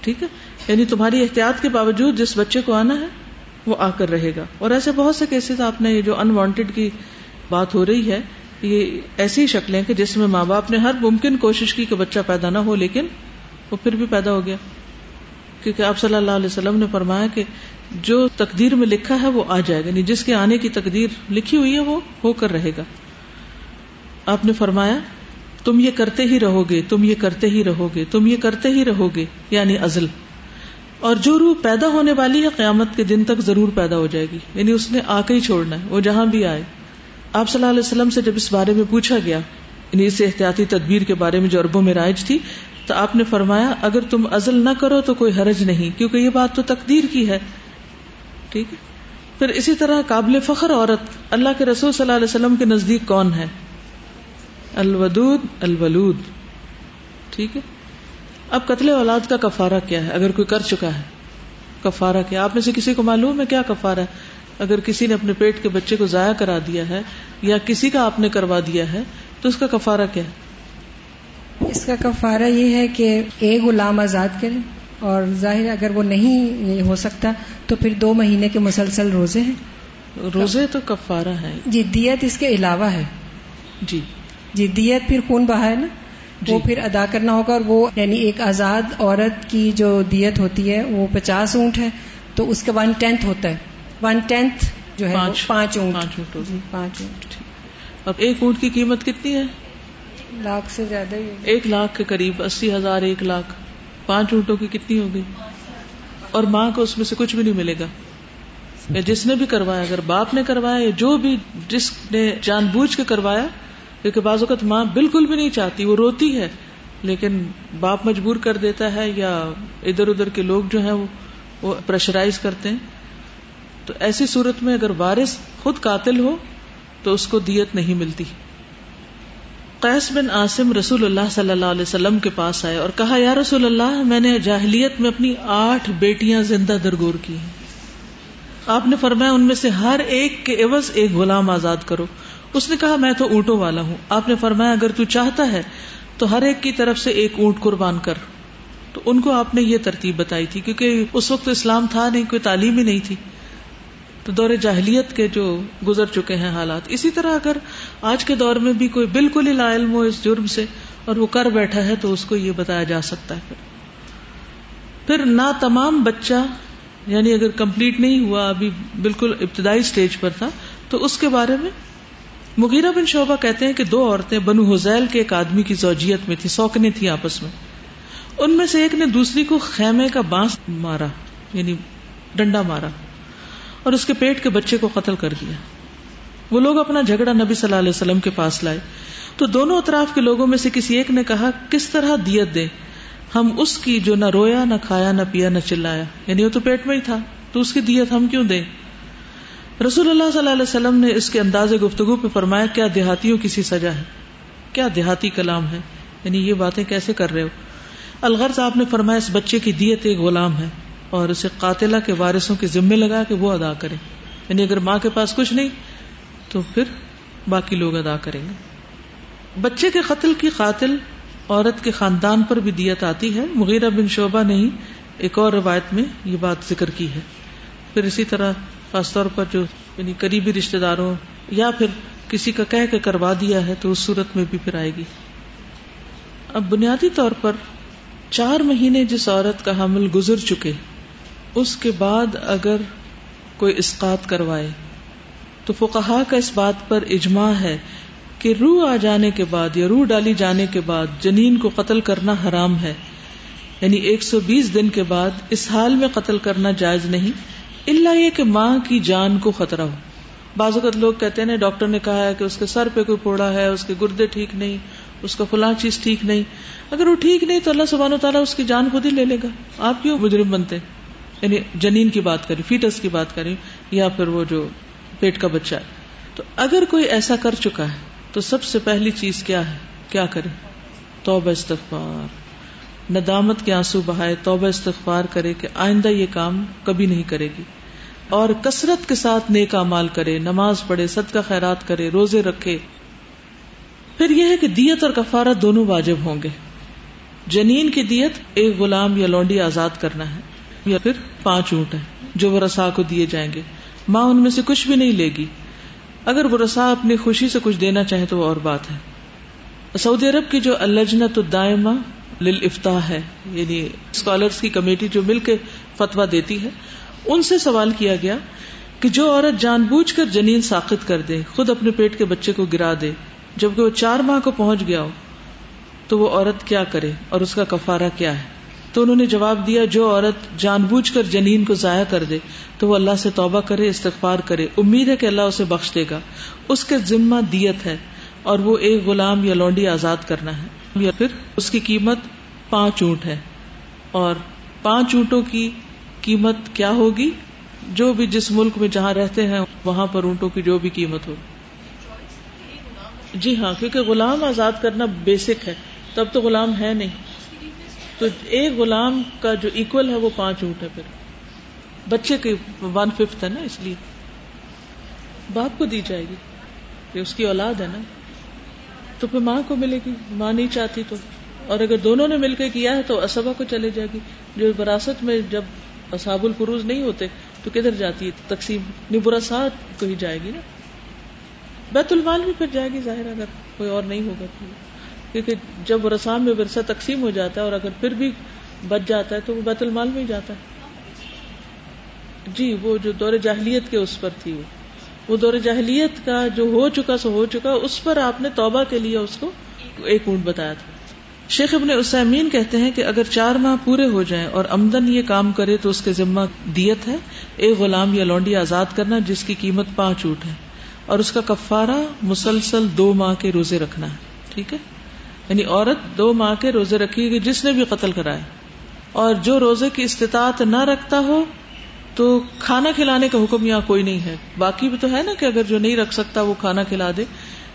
[SPEAKER 1] ٹھیک ہے؟ یعنی تمہاری احتیاط کے باوجود جس بچے کو آنا ہے وہ آ کر رہے گا۔ اور ایسے بہت سے کیسز آپ نے یہ جو انوانٹیڈ کی بات ہو رہی ہے یہ ایسی شکلیں کہ جس میں ماں باپ نے ہر ممکن کوشش کی کہ بچہ پیدا نہ ہو، لیکن وہ پھر بھی پیدا ہو گیا۔ کیونکہ آپ صلی اللہ علیہ وسلم نے فرمایا کہ جو تقدیر میں لکھا ہے وہ آ جائے گا یعنی جس کے آنے کی تقدیر لکھی ہوئی ہے وہ ہو کر رہے گا۔ آپ نے فرمایا، تم یہ کرتے ہی رہو گے، تم یہ کرتے ہی رہو گے، تم یہ کرتے ہی رہو گے یعنی ازل۔ اور جو روح پیدا ہونے والی ہے قیامت کے دن تک ضرور پیدا ہو جائے گی یعنی اس نے آ کے ہی چھوڑنا ہے، وہ جہاں بھی آئے۔ آپ صلی اللہ علیہ وسلم سے جب اس بارے میں پوچھا گیا یعنی اس احتیاطی تدبیر کے بارے میں جو اربوں میں رائج تھی، تو آپ نے فرمایا، اگر تم ازل نہ کرو تو کوئی حرج نہیں، کیونکہ یہ بات تو تقدیر کی ہے۔ ٹھیک ہے؟ پھر اسی طرح قابل فخر عورت، اللہ کے رسول صلی اللہ علیہ وسلم کے نزدیک کون ہے؟ الودود، الولود۔ ٹھیک ہے؟ اب قتل اولاد کا کفارہ کیا ہے؟ اگر کوئی کر چکا ہے، کفارہ کیا؟ آپ میں سے کسی کو معلوم ہے کیا کفارہ ہے؟ اگر کسی نے اپنے پیٹ کے بچے کو ضائع کرا دیا ہے یا کسی کا آپ نے کروا دیا ہے تو اس کا کفارہ کیا؟ ہے
[SPEAKER 3] اس کا کفارہ یہ ہے کہ ایک غلام آزاد کرے اور ظاہر اگر وہ نہیں ہو سکتا تو پھر دو مہینے کے مسلسل روزے ہیں۔
[SPEAKER 1] روزے تو کفارہ ہے
[SPEAKER 3] جی دیت اس کے علاوہ ہے۔
[SPEAKER 1] جی۔
[SPEAKER 3] جی دیت پھر خون بہا ہے نا؟
[SPEAKER 1] جی۔
[SPEAKER 3] وہ پھر ادا کرنا ہوگا اور وہ یعنی ایک آزاد عورت کی جو دیت ہوتی ہے وہ پچاس اونٹ ہے تو اس کا ون ٹینتھ ہوتا ہے۔ ون ٹینتھ جو ہے
[SPEAKER 1] پانچ
[SPEAKER 3] اونٹ۔
[SPEAKER 1] پانچ اونٹ ہوگی۔
[SPEAKER 3] جی پانچ اونٹ۔
[SPEAKER 1] اب ایک اونٹ کی قیمت کتنی ہے؟
[SPEAKER 3] لاکھ سے زیادہ ہی۔
[SPEAKER 1] ایک لاکھ کے قریب اسی ہزار ایک لاکھ۔ پانچ اونٹوں کی کتنی ہوگی؟ اور ماں کو اس میں سے کچھ بھی نہیں ملے گا۔ یا جس نے بھی کروایا اگر باپ نے کروایا یا جو بھی جس نے جان بوجھ کے کروایا کیونکہ بعض اوقات ماں بالکل بھی نہیں چاہتی وہ روتی ہے لیکن باپ مجبور کر دیتا ہے یا ادھر ادھر کے لوگ جو ہیں وہ وہ پریشرائز کرتے ہیں۔ تو ایسی صورت میں اگر وارث خود قاتل ہو تو اس کو دیت نہیں ملتی۔ قیس بن عاصم رسول اللہ صلی اللہ علیہ وسلم کے پاس آئے اور کہا، یا رسول اللہ، میں نے جاہلیت میں اپنی آٹھ بیٹیاں زندہ درگور کی ہیں۔ آپ نے فرمایا، ان میں سے ہر ایک کے عوض ایک غلام آزاد کرو۔ اس نے کہا، میں تو اونٹوں والا ہوں۔ آپ نے فرمایا، اگر تو چاہتا ہے تو ہر ایک کی طرف سے ایک اونٹ قربان کر۔ تو ان کو آپ نے یہ ترتیب بتائی تھی، کیونکہ اس وقت اسلام تھا نہیں، کوئی تعلیم ہی نہیں تھی۔ تو دور جاہلیت کے جو گزر چکے ہیں حالات، اسی طرح اگر آج کے دور میں بھی کوئی بالکل ہی لا علم ہو اس جرم سے اور وہ کر بیٹھا ہے تو اس کو یہ بتایا جا سکتا ہے پھر۔ پھر نہ تمام بچہ یعنی اگر کمپلیٹ نہیں ہوا، ابھی بالکل ابتدائی اسٹیج پر تھا، تو اس کے بارے میں مغیرہ بن شعبہ کہتے ہیں کہ دو عورتیں بنو حزیل کے ایک آدمی کی زوجیت میں تھی سوکنے تھی آپس میں۔ ان میں سے ایک نے دوسری کو خیمے کا بانس مارا یعنی ڈنڈا مارا۔ اور اس کے پیٹ کے بچے کو قتل کر دیا۔ وہ لوگ اپنا جھگڑا نبی صلی اللہ علیہ وسلم کے پاس لائے۔ تو دونوں اطراف کے لوگوں میں سے کسی ایک نے کہا، کس طرح دیت دے؟ ہم اس کی جو نہ رویا، نہ کھایا، نہ پیا، نہ چلایا۔ یعنی وہ تو پیٹ میں ہی تھا۔ تو اس کی دیت ہم کیوں دیں؟ رسول اللہ صلی اللہ علیہ وسلم نے اس کے انداز گفتگو پہ فرمایا، کیا دیہاتیوں کی سی سجا ہے؟ کیا دیہاتی کلام ہے؟ یعنی یہ باتیں کیسے کر رہے ہو؟ الغرض آپ نے فرمایا، اس بچے کی دیت ایک غلام ہے۔ اور اسے قاتلہ کے وارثوں کے ذمے لگا کہ وہ ادا کرے یعنی اگر ماں کے پاس کچھ نہیں، تو پھر باقی لوگ ادا کریں گے۔ بچے کے قتل کی قاتل عورت کے خاندان پر بھی دیت آتی ہے۔ مغیرہ بن شعبہ نے ہی ایک اور روایت میں یہ بات ذکر کی ہے۔ پھر اسی طرح خاص طور پر جو یعنی قریبی رشتے داروں یا پھر کسی کا کہہ کے کروا دیا ہے، تو اس صورت میں بھی پھر آئے گی۔ اب بنیادی طور پر چار مہینے جس عورت کا حمل گزر چکے اس کے بعد اگر کوئی اسقات کروائے۔ تو فقہا کا اس بات پر اجماع ہے کہ روح آ جانے کے بعد یا روح ڈالی جانے کے بعد جنین کو قتل کرنا حرام ہے۔ یعنی ایک سو بیس دن کے بعد اس حال میں قتل کرنا جائز نہیں اللہ یہ کہ ماں کی جان کو خطرہ ہو۔ بعض اوقات لوگ کہتے ہیں، ڈاکٹر نے کہا ہے کہ اس کے سر پہ کوئی پھوڑا ہے، اس کے گردے ٹھیک نہیں، اس کا فلاں چیز ٹھیک نہیں۔ اگر وہ ٹھیک نہیں تو اللہ سبحانہ و تعالیٰ اس کی جان خود ہی لے لے گا۔ آپ کیوں مجرم بنتے؟ یعنی جنین کی بات کریں، فیٹس کی بات کریں، یا پھر وہ جو پیٹ کا بچہ ہے۔ تو اگر کوئی ایسا کر چکا ہے، تو سب سے پہلی چیز کیا ہے؟ کیا کرے؟ توبہ استغفار۔ ندامت کے آنسو بہائے توبہ استغفار کرے کہ آئندہ یہ کام کبھی نہیں کرے گی۔ اور کثرت کے ساتھ نیک مال کرے، نماز پڑھے، صدقہ خیرات کرے، روزے رکھے۔ پھر یہ ہے کہ دیت اور کفارہ دونوں واجب ہوں گے۔ جنین کی دیت ایک غلام یا لونڈی آزاد کرنا ہے۔ یا پھر پانچ اونٹ ہے جو وہ رسا کو دیے جائیں گے۔ ماں ان میں سے کچھ بھی نہیں لے گی۔ اگر وہ رسا اپنی خوشی سے کچھ دینا چاہے تو وہ اور بات ہے۔ سعودی عرب کی جو الجنت الدائمہ للافتاح ہے یعنی اسکالرس کی کمیٹی جو مل کے فتوا دیتی ہے، ان سے سوال کیا گیا کہ جو عورت جان بوجھ کر جنین ساخت کر دے، خود اپنے پیٹ کے بچے کو گرا دے، جبکہ وہ چار ماہ کو پہنچ گیا ہو، تو وہ عورت کیا کرے اور اس کا کفارہ کیا ہے؟ تو انہوں نے جواب دیا، جو عورت جان بوجھ کر جنین کو ضائع کر دے، تو وہ اللہ سے توبہ کرے، استغفار کرے۔ امید ہے کہ اللہ اسے بخش دے گا۔ اس کے ذمہ دیت ہے اور وہ ایک غلام یا لونڈی آزاد کرنا ہے۔ یا پھر اس کی قیمت پانچ اونٹ ہے۔ اور پانچ اونٹوں کی قیمت کیا ہوگی؟ جو بھی جس ملک میں جہاں رہتے ہیں، وہاں پر اونٹوں کی جو بھی قیمت ہو۔ جی ہاں کیونکہ غلام آزاد کرنا بیسک ہے، تب تو غلام ہے نہیں۔ تو ایک غلام کا جو اکول ہے وہ پانچ اونٹ ہے پھر۔ بچے کی ون ففتھ ہے نا اس لیے۔ باپ کو دی جائے گی۔ کہ اس کی اولاد ہے نا۔ تو پھر ماں کو ملے گی۔ ماں نہیں چاہتی تو۔ اور اگر دونوں نے مل کے کیا ہے تو اسبا کو چلے جائے گی۔ جو وراثت میں جب اصحاب الفروز نہیں ہوتے تو کدھر جاتی ہے؟ تقسیم۔ نبراسات کو ہی جائے گی نا۔ بیت المال بھی پھر جائے گی ظاہر اگر کوئی اور نہیں ہوگا تو۔ کیونکہ جب رسام میں ورثہ تقسیم ہو جاتا ہے اور اگر پھر بھی بچ جاتا ہے تو وہ بیت المال میں ہی جاتا ہے۔ جی وہ جو دور جاہلیت کے اس پر تھی وہ۔ وہ دور جاہلیت کا جو ہو چکا سو ہو چکا، اس پر آپ نے توبہ کے لیے اس کو ایک اونٹ بتایا تھا۔ شیخ ابن اسامین کہتے ہیں کہ اگر چار ماہ پورے ہو جائیں اور امدن یہ کام کرے تو اس کے ذمہ دیت ہے ایک غلام یا لونڈی آزاد کرنا جس کی قیمت پانچ اونٹ ہے۔ اور اس کا کفارہ مسلسل دو ماہ کے روزے رکھنا ہے۔ ٹھیک ہے؟ یعنی عورت دو ماہ کے روزے رکھی گی جس نے بھی قتل کرائے اور جو روزے کی استطاعت نہ رکھتا ہو تو کھانا کھلانے کا حکم یہاں کوئی نہیں ہے۔ باقی بھی تو ہے نا کہ اگر جو نہیں رکھ سکتا وہ کھانا کھلا دے،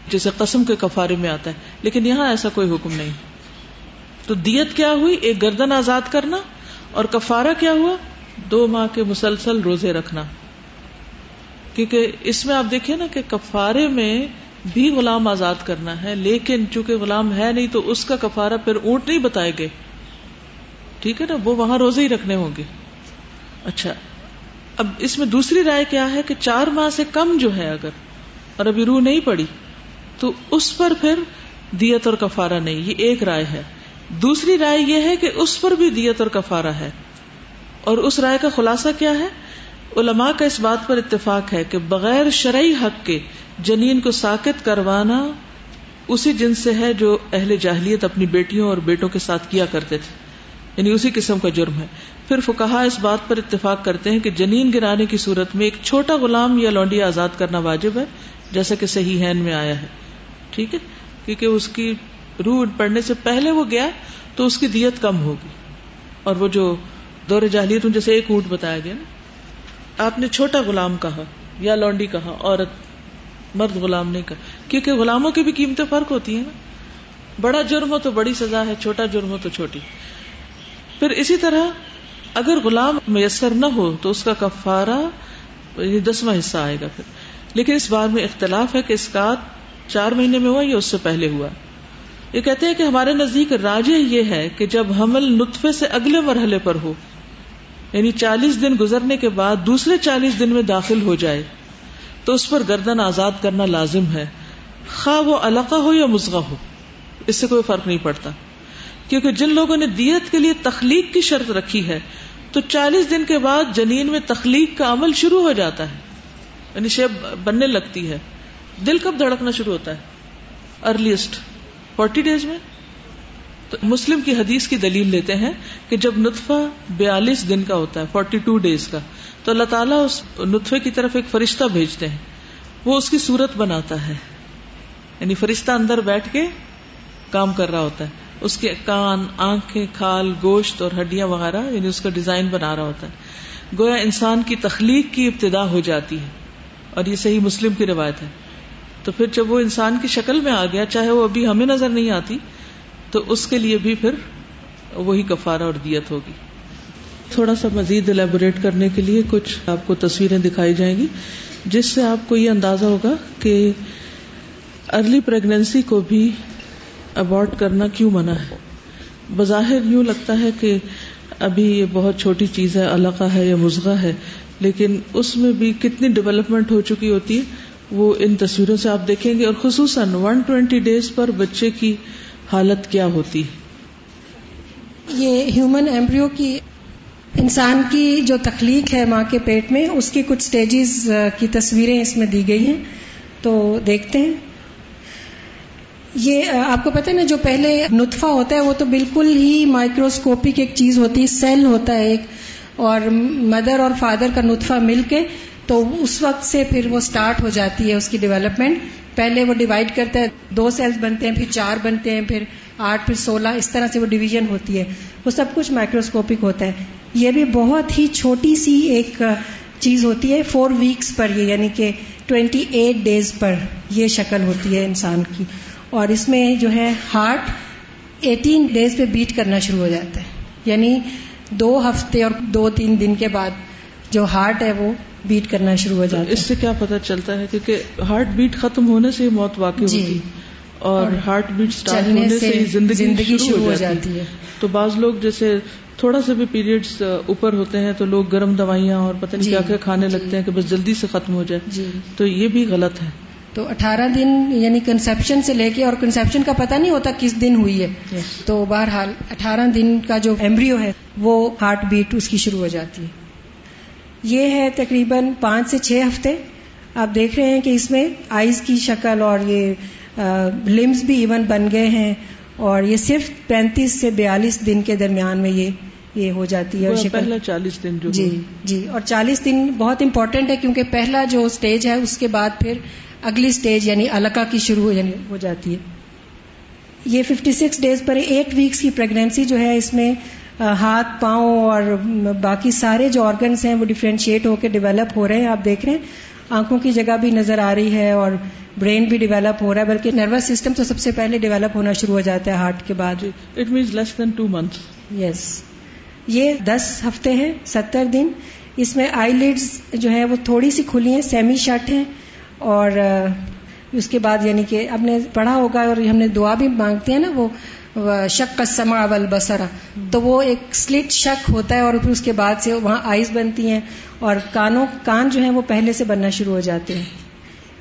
[SPEAKER 1] جیسے قسم کے کفارے میں آتا ہے۔ لیکن یہاں ایسا کوئی حکم نہیں۔ تو دیت کیا ہوئی؟ ایک گردن آزاد کرنا۔ اور کفارہ کیا ہوا؟ دو ماہ کے مسلسل روزے رکھنا۔ کیونکہ اس میں آپ دیکھیں نا کہ کفارے میں بھی غلام آزاد کرنا ہے، لیکن چونکہ غلام ہے نہیں تو اس کا کفارہ پھر اونٹ نہیں بتائے گے ٹھیک ہے نا؟ وہ وہاں روزے ہی رکھنے ہوں گے۔ اچھا اب اس میں دوسری رائے کیا ہے کہ چار ماہ سے کم جو ہے اگر اور ابھی روح نہیں پڑی تو اس پر پھر دیت اور کفارہ نہیں۔ یہ ایک رائے ہے۔ دوسری رائے یہ ہے کہ اس پر بھی دیت اور کفارہ ہے۔ اور اس رائے کا خلاصہ کیا ہے؟ علماء کا اس بات پر اتفاق ہے کہ بغیر شرعی حق کے جنین کو ساکت کروانا اسی جن سے ہے جو اہل جاہلیت اپنی بیٹیوں اور بیٹوں کے ساتھ کیا کرتے تھے۔ یعنی اسی قسم کا جرم ہے۔ پھر فکہ اس بات پر اتفاق کرتے ہیں کہ جنین گرانے کی صورت میں ایک چھوٹا غلام یا لونڈی آزاد کرنا واجب ہے، جیسا کہ صحیح ہین میں آیا ہے۔ ٹھیک ہے؟ کیونکہ اس کی روح پڑنے سے پہلے وہ گیا تو اس کی دیت کم ہوگی۔ اور وہ جو دور جاہلیت جیسے ایک اونٹ بتایا گیا نا۔ آپ نے چھوٹا غلام کہا یا لونڈی کہا، عورت مرد غلام نہیں کہا کیونکہ غلاموں کی بھی قیمتیں فرق ہوتی ہیں نا۔ بڑا جرم ہو تو بڑی سزا ہے، چھوٹا جرم ہو تو چھوٹی۔ پھر اسی طرح اگر غلام میسر نہ ہو تو اس کا کفارہ دسواں حصہ آئے گا پھر۔ لیکن اس بار میں اختلاف ہے کہ اس کا چار مہینے میں ہوا یا اس سے پہلے ہوا۔ یہ کہتے ہیں کہ ہمارے نزدیک راج یہ ہے کہ جب حمل نطفے سے اگلے مرحلے پر ہو یعنی چالیس دن گزرنے کے بعد دوسرے چالیس دن میں داخل ہو جائے تو اس پر گردن آزاد کرنا لازم ہے۔ خواہ وہ علاقہ ہو یا مزغہ ہو، اس سے کوئی فرق نہیں پڑتا۔ کیونکہ جن لوگوں نے دیت کے لیے تخلیق کی شرط رکھی ہے، تو چالیس دن کے بعد جنین میں تخلیق کا عمل شروع ہو جاتا ہے۔ یعنی شیب بننے لگتی ہے۔ دل کب دھڑکنا شروع ہوتا ہے؟ ارلیسٹ فورٹی ڈیز میں۔ تو مسلم کی حدیث کی دلیل لیتے ہیں کہ جب نطفہ بیالیس دن کا ہوتا ہے، فورٹی ٹو ڈیز کا۔ تو اللہ تعالیٰ اس نطفے کی طرف ایک فرشتہ بھیجتے ہیں۔ وہ اس کی صورت بناتا ہے۔ یعنی فرشتہ اندر بیٹھ کے کام کر رہا ہوتا ہے۔ اس کے کان، آنکھیں، کھال، گوشت اور ہڈیاں وغیرہ یعنی اس کا ڈیزائن بنا رہا ہوتا ہے۔ گویا انسان کی تخلیق کی ابتدا ہو جاتی ہے۔ اور یہ صحیح مسلم کی روایت ہے۔ تو پھر جب وہ انسان کی شکل میں آ گیا، چاہے وہ ابھی ہمیں نظر نہیں آتی، تو اس کے لیے بھی پھر وہی کفارہ اور دیت ہوگی۔ تھوڑا سا مزید الیبوریٹ کرنے کے لیے کچھ آپ کو تصویریں دکھائی جائیں گی، جس سے آپ کو یہ اندازہ ہوگا کہ ارلی پریگنینسی کو بھی ابارٹ کرنا کیوں منع ہے؟ بظاہر یوں لگتا ہے کہ ابھی یہ بہت چھوٹی چیز ہے، علاقہ ہے یا مزغہ ہے، لیکن اس میں بھی کتنی ڈیولپمنٹ ہو چکی ہوتی ہے، وہ ان تصویروں سے آپ دیکھیں گے اور خصوصاً ون ٹوینٹی ڈیز پر بچے کی حالت کیا ہوتی ہے؟
[SPEAKER 3] یہ ہیومن ایمبریو کی انسان کی جو تخلیق ہے ماں کے پیٹ میں، اس کی کچھ سٹیجز کی تصویریں اس میں دی گئی ہیں۔ تو دیکھتے ہیں۔ یہ آپ کو پتا ہے نا، جو پہلے نطفہ ہوتا ہے، وہ تو بالکل ہی مائکروسکوپک ایک چیز ہوتی ہے سیل ہوتا ہے ایک۔ اور مدر اور فادر کا نطفہ مل کے، تو اس وقت سے پھر وہ سٹارٹ ہو جاتی ہے اس کی ڈیولپمنٹ پہلے وہ ڈیوائڈ کرتا ہے، دو سیلز بنتے ہیں، پھر چار بنتے ہیں، پھر آٹھ، پھر سولہ، اس طرح سے وہ ڈویژن ہوتی ہے۔ وہ سب کچھ مائکروسکوپک ہوتا ہے۔ یہ بھی بہت ہی چھوٹی سی ایک چیز ہوتی ہے فور ویکس پر یہ یعنی کہ ٹوینٹی ایٹ ڈیز پر یہ شکل ہوتی ہے انسان کی۔ اور اس میں جو ہے ہارٹ ایٹین ڈیز پہ بیٹ کرنا شروع ہو جاتا ہے۔ یعنی دو ہفتے اور دو تین دن کے بعد جو ہارٹ ہے وہ بیٹ کرنا شروع ہو جاتا ہے۔
[SPEAKER 1] اس سے کیا پتا چلتا ہے؟ کیونکہ ہارٹ بیٹ ختم ہونے سے موت واقع
[SPEAKER 3] جی۔
[SPEAKER 1] ہوتی اور ہارٹ بیٹ اسٹارٹ ہونے سے زندگی شروع ہو جاتی ہے۔ تو بعض لوگ جیسے تھوڑا سا بھی پیریڈز اوپر ہوتے ہیں تو لوگ گرم دوائیاں اور پتہ نہیں
[SPEAKER 3] جی
[SPEAKER 1] کیا کیا کھانے
[SPEAKER 3] جی۔
[SPEAKER 1] لگتے ہیں کہ بس جلدی سے ختم ہو جائے۔
[SPEAKER 3] جی۔
[SPEAKER 1] تو یہ بھی غلط ہے۔
[SPEAKER 3] تو اٹھارہ دن یعنی کنسپشن سے لے کے اور کنسپشن کا پتہ نہیں ہوتا کس دن ہوئی ہے۔ تو بہرحال اٹھارہ دن کا جو ایمبریو ہے وہ ہارٹ بیٹ اس کی شروع ہو جاتی ہے۔ یہ ہے تقریباً پانچ سے چھ ہفتے۔ آپ دیکھ رہے ہیں کہ اس میں آئز کی شکل اور یہ لمس بھی ایون بن گئے ہیں اور یہ صرف پینتیس سے بیالیس دن کے درمیان میں یہ یہ ہو جاتی ہے
[SPEAKER 1] پہلا چالیس دن جو
[SPEAKER 3] جی جی اور چالیس دن بہت امپورٹنٹ ہے کیونکہ پہلا جو اسٹیج ہے اس کے بعد پھر اگلی اسٹیج یعنی الکا کی شروع ہو یعنی ہو جاتی ہے۔ یہ ففٹی سکس ڈیز پر ایٹ ویکس کی پریگنینسی جو ہے اس میں ہاتھ پاؤں اور باقی سارے جو آرگنس ہیں وہ ڈفرینشیٹ ہو کے ڈیولپ ہو رہے ہیں آپ دیکھ رہے ہیں۔ آنکھوں کی جگہ بھی نظر آ رہی ہے اور برین بھی ڈیولپ ہو رہا ہے بلکہ نروس سسٹم تو سب سے پہلے ڈیولپ ہونا شروع ہو جاتا ہے ہارٹ کے بعد۔
[SPEAKER 1] It means less than two month
[SPEAKER 3] yes یہ دس ہفتے ہیں ستر دن۔ اس میں آئی لیڈز جو ہے وہ تھوڑی سی کھلی ہیں سیمی شٹ ہیں۔ اور اس کے بعد یعنی کہ آپ نے پڑھا ہوگا اور ہم نے دعا بھی مانگتے ہیں نا وہ شک کا سما اول بسرا تو وہ ایک سلٹ شک ہوتا ہے اور پھر اس کے بعد سے وہاں آئز بنتی ہیں اور کانوں کان جو ہیں وہ پہلے سے بننا شروع ہو جاتے ہیں۔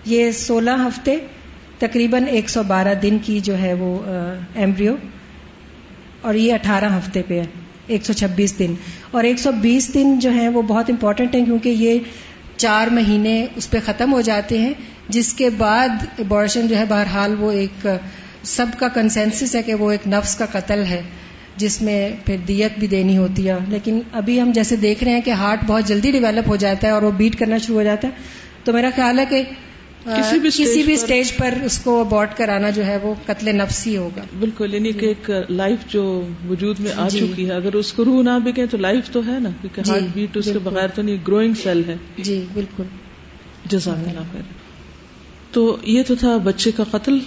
[SPEAKER 3] یہ سولہ ہفتے تقریباً ایک سو بارہ دن کی جو ہے وہ ایمبریو اور یہ اٹھارہ ہفتے پہ ہے۔ ایک سو چھبیس دن۔ اور ایک سو بیس دن جو ہیں وہ بہت امپورٹنٹ ہیں کیونکہ یہ چار مہینے اس پہ ختم ہو جاتے ہیں، جس کے بعد ابارشن جو ہے بہرحال وہ ایک سب کا کنسنسس ہے کہ وہ ایک نفس کا قتل ہے جس میں پھر دیت بھی دینی ہوتی ہے۔ لیکن ابھی ہم جیسے دیکھ رہے ہیں کہ ہارٹ بہت جلدی ڈیولپ ہو جاتا ہے اور وہ بیٹ کرنا شروع ہو جاتا ہے تو میرا خیال ہے کہ
[SPEAKER 1] کسی بھی
[SPEAKER 3] کسی بھی
[SPEAKER 1] اسٹیج
[SPEAKER 3] پر اس کو ابارٹ کرانا جو ہے وہ قتل نفس ہی ہوگا۔
[SPEAKER 1] بالکل یعنی کہ ایک لائف جو وجود میں آ
[SPEAKER 3] جی۔
[SPEAKER 1] چکی ہے اگر اس کو روح نہ بکے تو لائف تو ہے نا کیونکہ
[SPEAKER 3] جی،
[SPEAKER 1] ہارٹ بیٹ اس کے۔ بغیر تو نہیں گروئنگ سیل ہے۔
[SPEAKER 3] جی بالکل۔
[SPEAKER 1] جزاک اللہ خیر۔ تو یہ تو تھا بچے کا قتل۔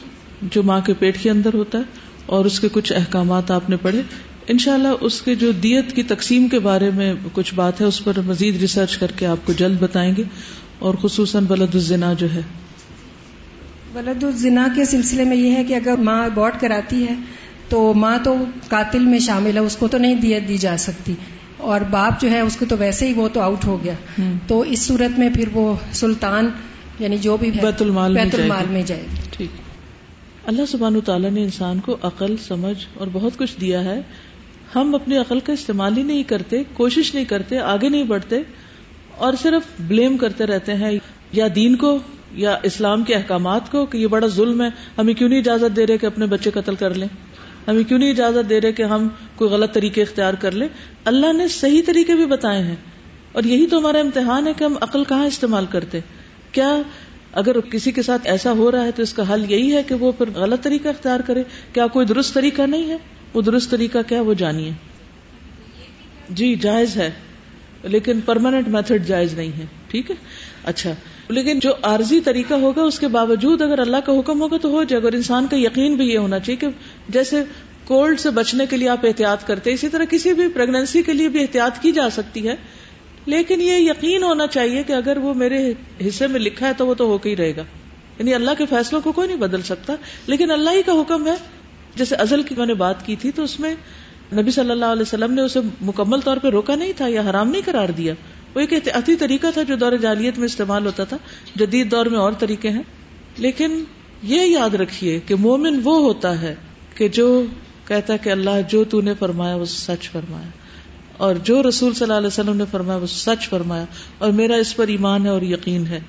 [SPEAKER 1] جو ماں کے پیٹ کے اندر ہوتا ہے اور اس کے کچھ احکامات آپ نے پڑھے انشاءاللہ اس کے جو دیت کی تقسیم کے بارے میں کچھ بات ہے اس پر مزید ریسرچ کر کے آپ کو جلد بتائیں گے اور خصوصاً بلد الزنا جو ہے۔
[SPEAKER 3] ولد الزنا کے سلسلے میں یہ ہے کہ اگر ماں ابارٹ کراتی ہے تو ماں تو قاتل میں شامل ہے اس کو تو نہیں دیت دی جا سکتی۔ اور باپ جو ہے اس کو تو ویسے ہی وہ تو آؤٹ ہو گیا۔ تو اس صورت میں پھر وہ سلطان یعنی جو بھی
[SPEAKER 1] بیت المال میں
[SPEAKER 3] بیت۔ المال میں جائے گی
[SPEAKER 1] ٹھیک۔ اللہ سبحانہ تعالیٰ نے انسان کو عقل، سمجھ اور بہت کچھ دیا ہے۔ ہم اپنی عقل کا استعمال ہی نہیں کرتے، کوشش نہیں کرتے، آگے نہیں بڑھتے اور صرف بلیم کرتے رہتے ہیں۔ یا دین کو، یا اسلام کے احکامات کو کہ یہ بڑا ظلم ہے، ہمیں کیوں نہیں اجازت دے رہے کہ اپنے بچے قتل کر لیں؟ ہمیں کیوں نہیں اجازت دے رہے کہ ہم کوئی غلط طریقے اختیار کر لیں؟ اللہ نے صحیح طریقے بھی بتائے ہیں۔ اور یہی تو ہمارا امتحان ہے کہ ہم عقل کہاں استعمال کرتے۔ کیا اگر کسی کے ساتھ ایسا ہو رہا ہے تو اس کا حل یہی ہے کہ وہ پھر غلط طریقہ اختیار کرے۔ کیا کوئی درست طریقہ نہیں ہے؟ وہ درست طریقہ کیا وہ جانیے۔ جی جائز ہے۔ لیکن پرماننٹ میتھڈ جائز نہیں ہے۔ ٹھیک ہے؟ اچھا۔ لیکن جو عارضی طریقہ ہوگا، اس کے باوجود اگر اللہ کا حکم ہوگا تو ہو جائے۔ گا اور انسان کا یقین بھی یہ ہونا چاہیے کہ جیسے کولڈ سے بچنے کے لیے آپ احتیاط کرتے اسی طرح کسی بھی پریگنینسی کے لیے بھی احتیاط کی جا سکتی ہے۔ لیکن یہ یقین ہونا چاہیے کہ اگر وہ میرے حصے میں لکھا ہے تو وہ تو ہو کے ہی رہے گا۔ یعنی اللہ کے فیصلوں کو کوئی نہیں بدل سکتا، لیکن اللہ ہی کا حکم ہے۔ جیسے ازل کی میں نے بات کی تھی تو اس میں نبی صلی اللہ علیہ وسلم نے اسے مکمل طور پہ روکا نہیں تھا یا حرام نہیں قرار دیا۔ وہ ایک احتیاطی طریقہ تھا جو دور جالیت میں استعمال ہوتا تھا۔ جدید دور میں اور طریقے ہیں۔ لیکن یہ یاد رکھیے کہ مومن وہ ہوتا ہے کہ جو کہتا ہے کہ اللہ جو تو نے فرمایا وہ سچ فرمایا۔ اور جو رسول صلی اللہ علیہ وسلم نے فرمایا وہ سچ فرمایا اور میرا اس پر ایمان ہے اور یقین ہے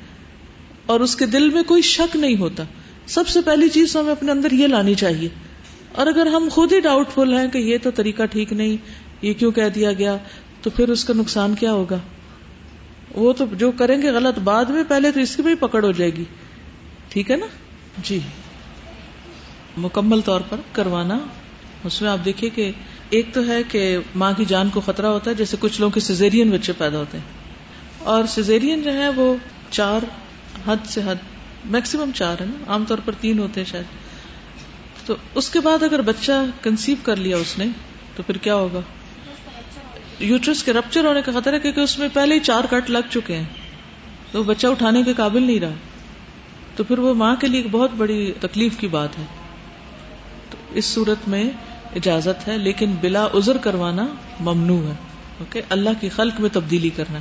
[SPEAKER 1] اور اس کے دل میں کوئی شک نہیں ہوتا۔ سب سے پہلی چیز ہمیں اپنے اندر یہ لانی چاہیے۔ اور اگر ہم خود ہی ڈاؤٹ فل ہیں کہ یہ تو طریقہ ٹھیک نہیں، یہ کیوں کہہ دیا گیا، تو پھر اس کا نقصان کیا ہوگا؟ وہ تو جو کریں گے غلط بعد میں، پہلے تو اس کی بھی پکڑ ہو جائے گی۔ ٹھیک ہے نا؟ جی۔ مکمل طور پر کروانا۔ اس میں آپ دیکھیے کہ ایک تو ہے کہ ماں کی جان کو خطرہ ہوتا ہے، جیسے کچھ لوگوں کے سیزیرین بچے پیدا ہوتے ہیں۔ اور سیزیرین جو ہے وہ چار حد سے حد میکسیمم چار ہے نا۔ عام طور پر تین ہوتے ہیں شاید۔ تو اس کے بعد اگر بچہ کنسیو کر لیا اس نے، تو پھر کیا ہوگا؟ یوٹرس کے رپچر ہونے کا خطرہ ہے، کیونکہ اس میں پہلے ہی چار کٹ لگ چکے ہیں۔ تو وہ بچہ اٹھانے کے قابل نہیں رہا۔ تو پھر وہ ماں کے لیے ایک بہت بڑی تکلیف کی بات ہے۔ تو اس صورت میں اجازت ہے، لیکن بلا عذر کروانا ممنوع ہے۔ اوکے اللہ کی خلق میں تبدیلی کرنا۔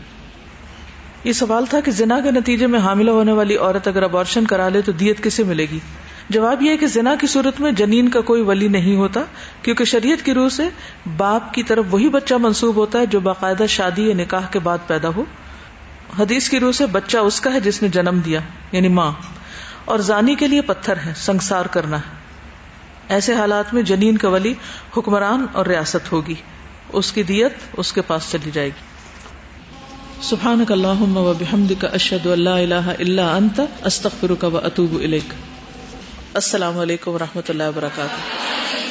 [SPEAKER 1] یہ سوال تھا کہ زنا کے نتیجے میں حاملہ ہونے والی عورت اگر ابارشن کرا لے تو دیت کسے ملے گی؟ جواب یہ ہے کہ زنا کی صورت میں جنین کا کوئی ولی نہیں ہوتا، کیونکہ شریعت کی روح سے باپ کی طرف وہی بچہ منسوب ہوتا ہے جو باقاعدہ شادی یا نکاح کے بعد پیدا ہو۔ حدیث کی روح سے بچہ اس کا ہے جس نے جنم دیا یعنی ماں۔ اور زانی کے لیے پتھر ہے، سنسار کرنا ہے۔ ایسے حالات میں جنین کا ولی حکمران اور ریاست ہوگی۔ اس کی دیت اس کے پاس چلی جائے گی۔ سبحانک اللہم و بحمدک اشہد ان لا الہ الا انت، استغفرک و اطوب السلام علیکم و رحمۃ اللہ وبرکاتہ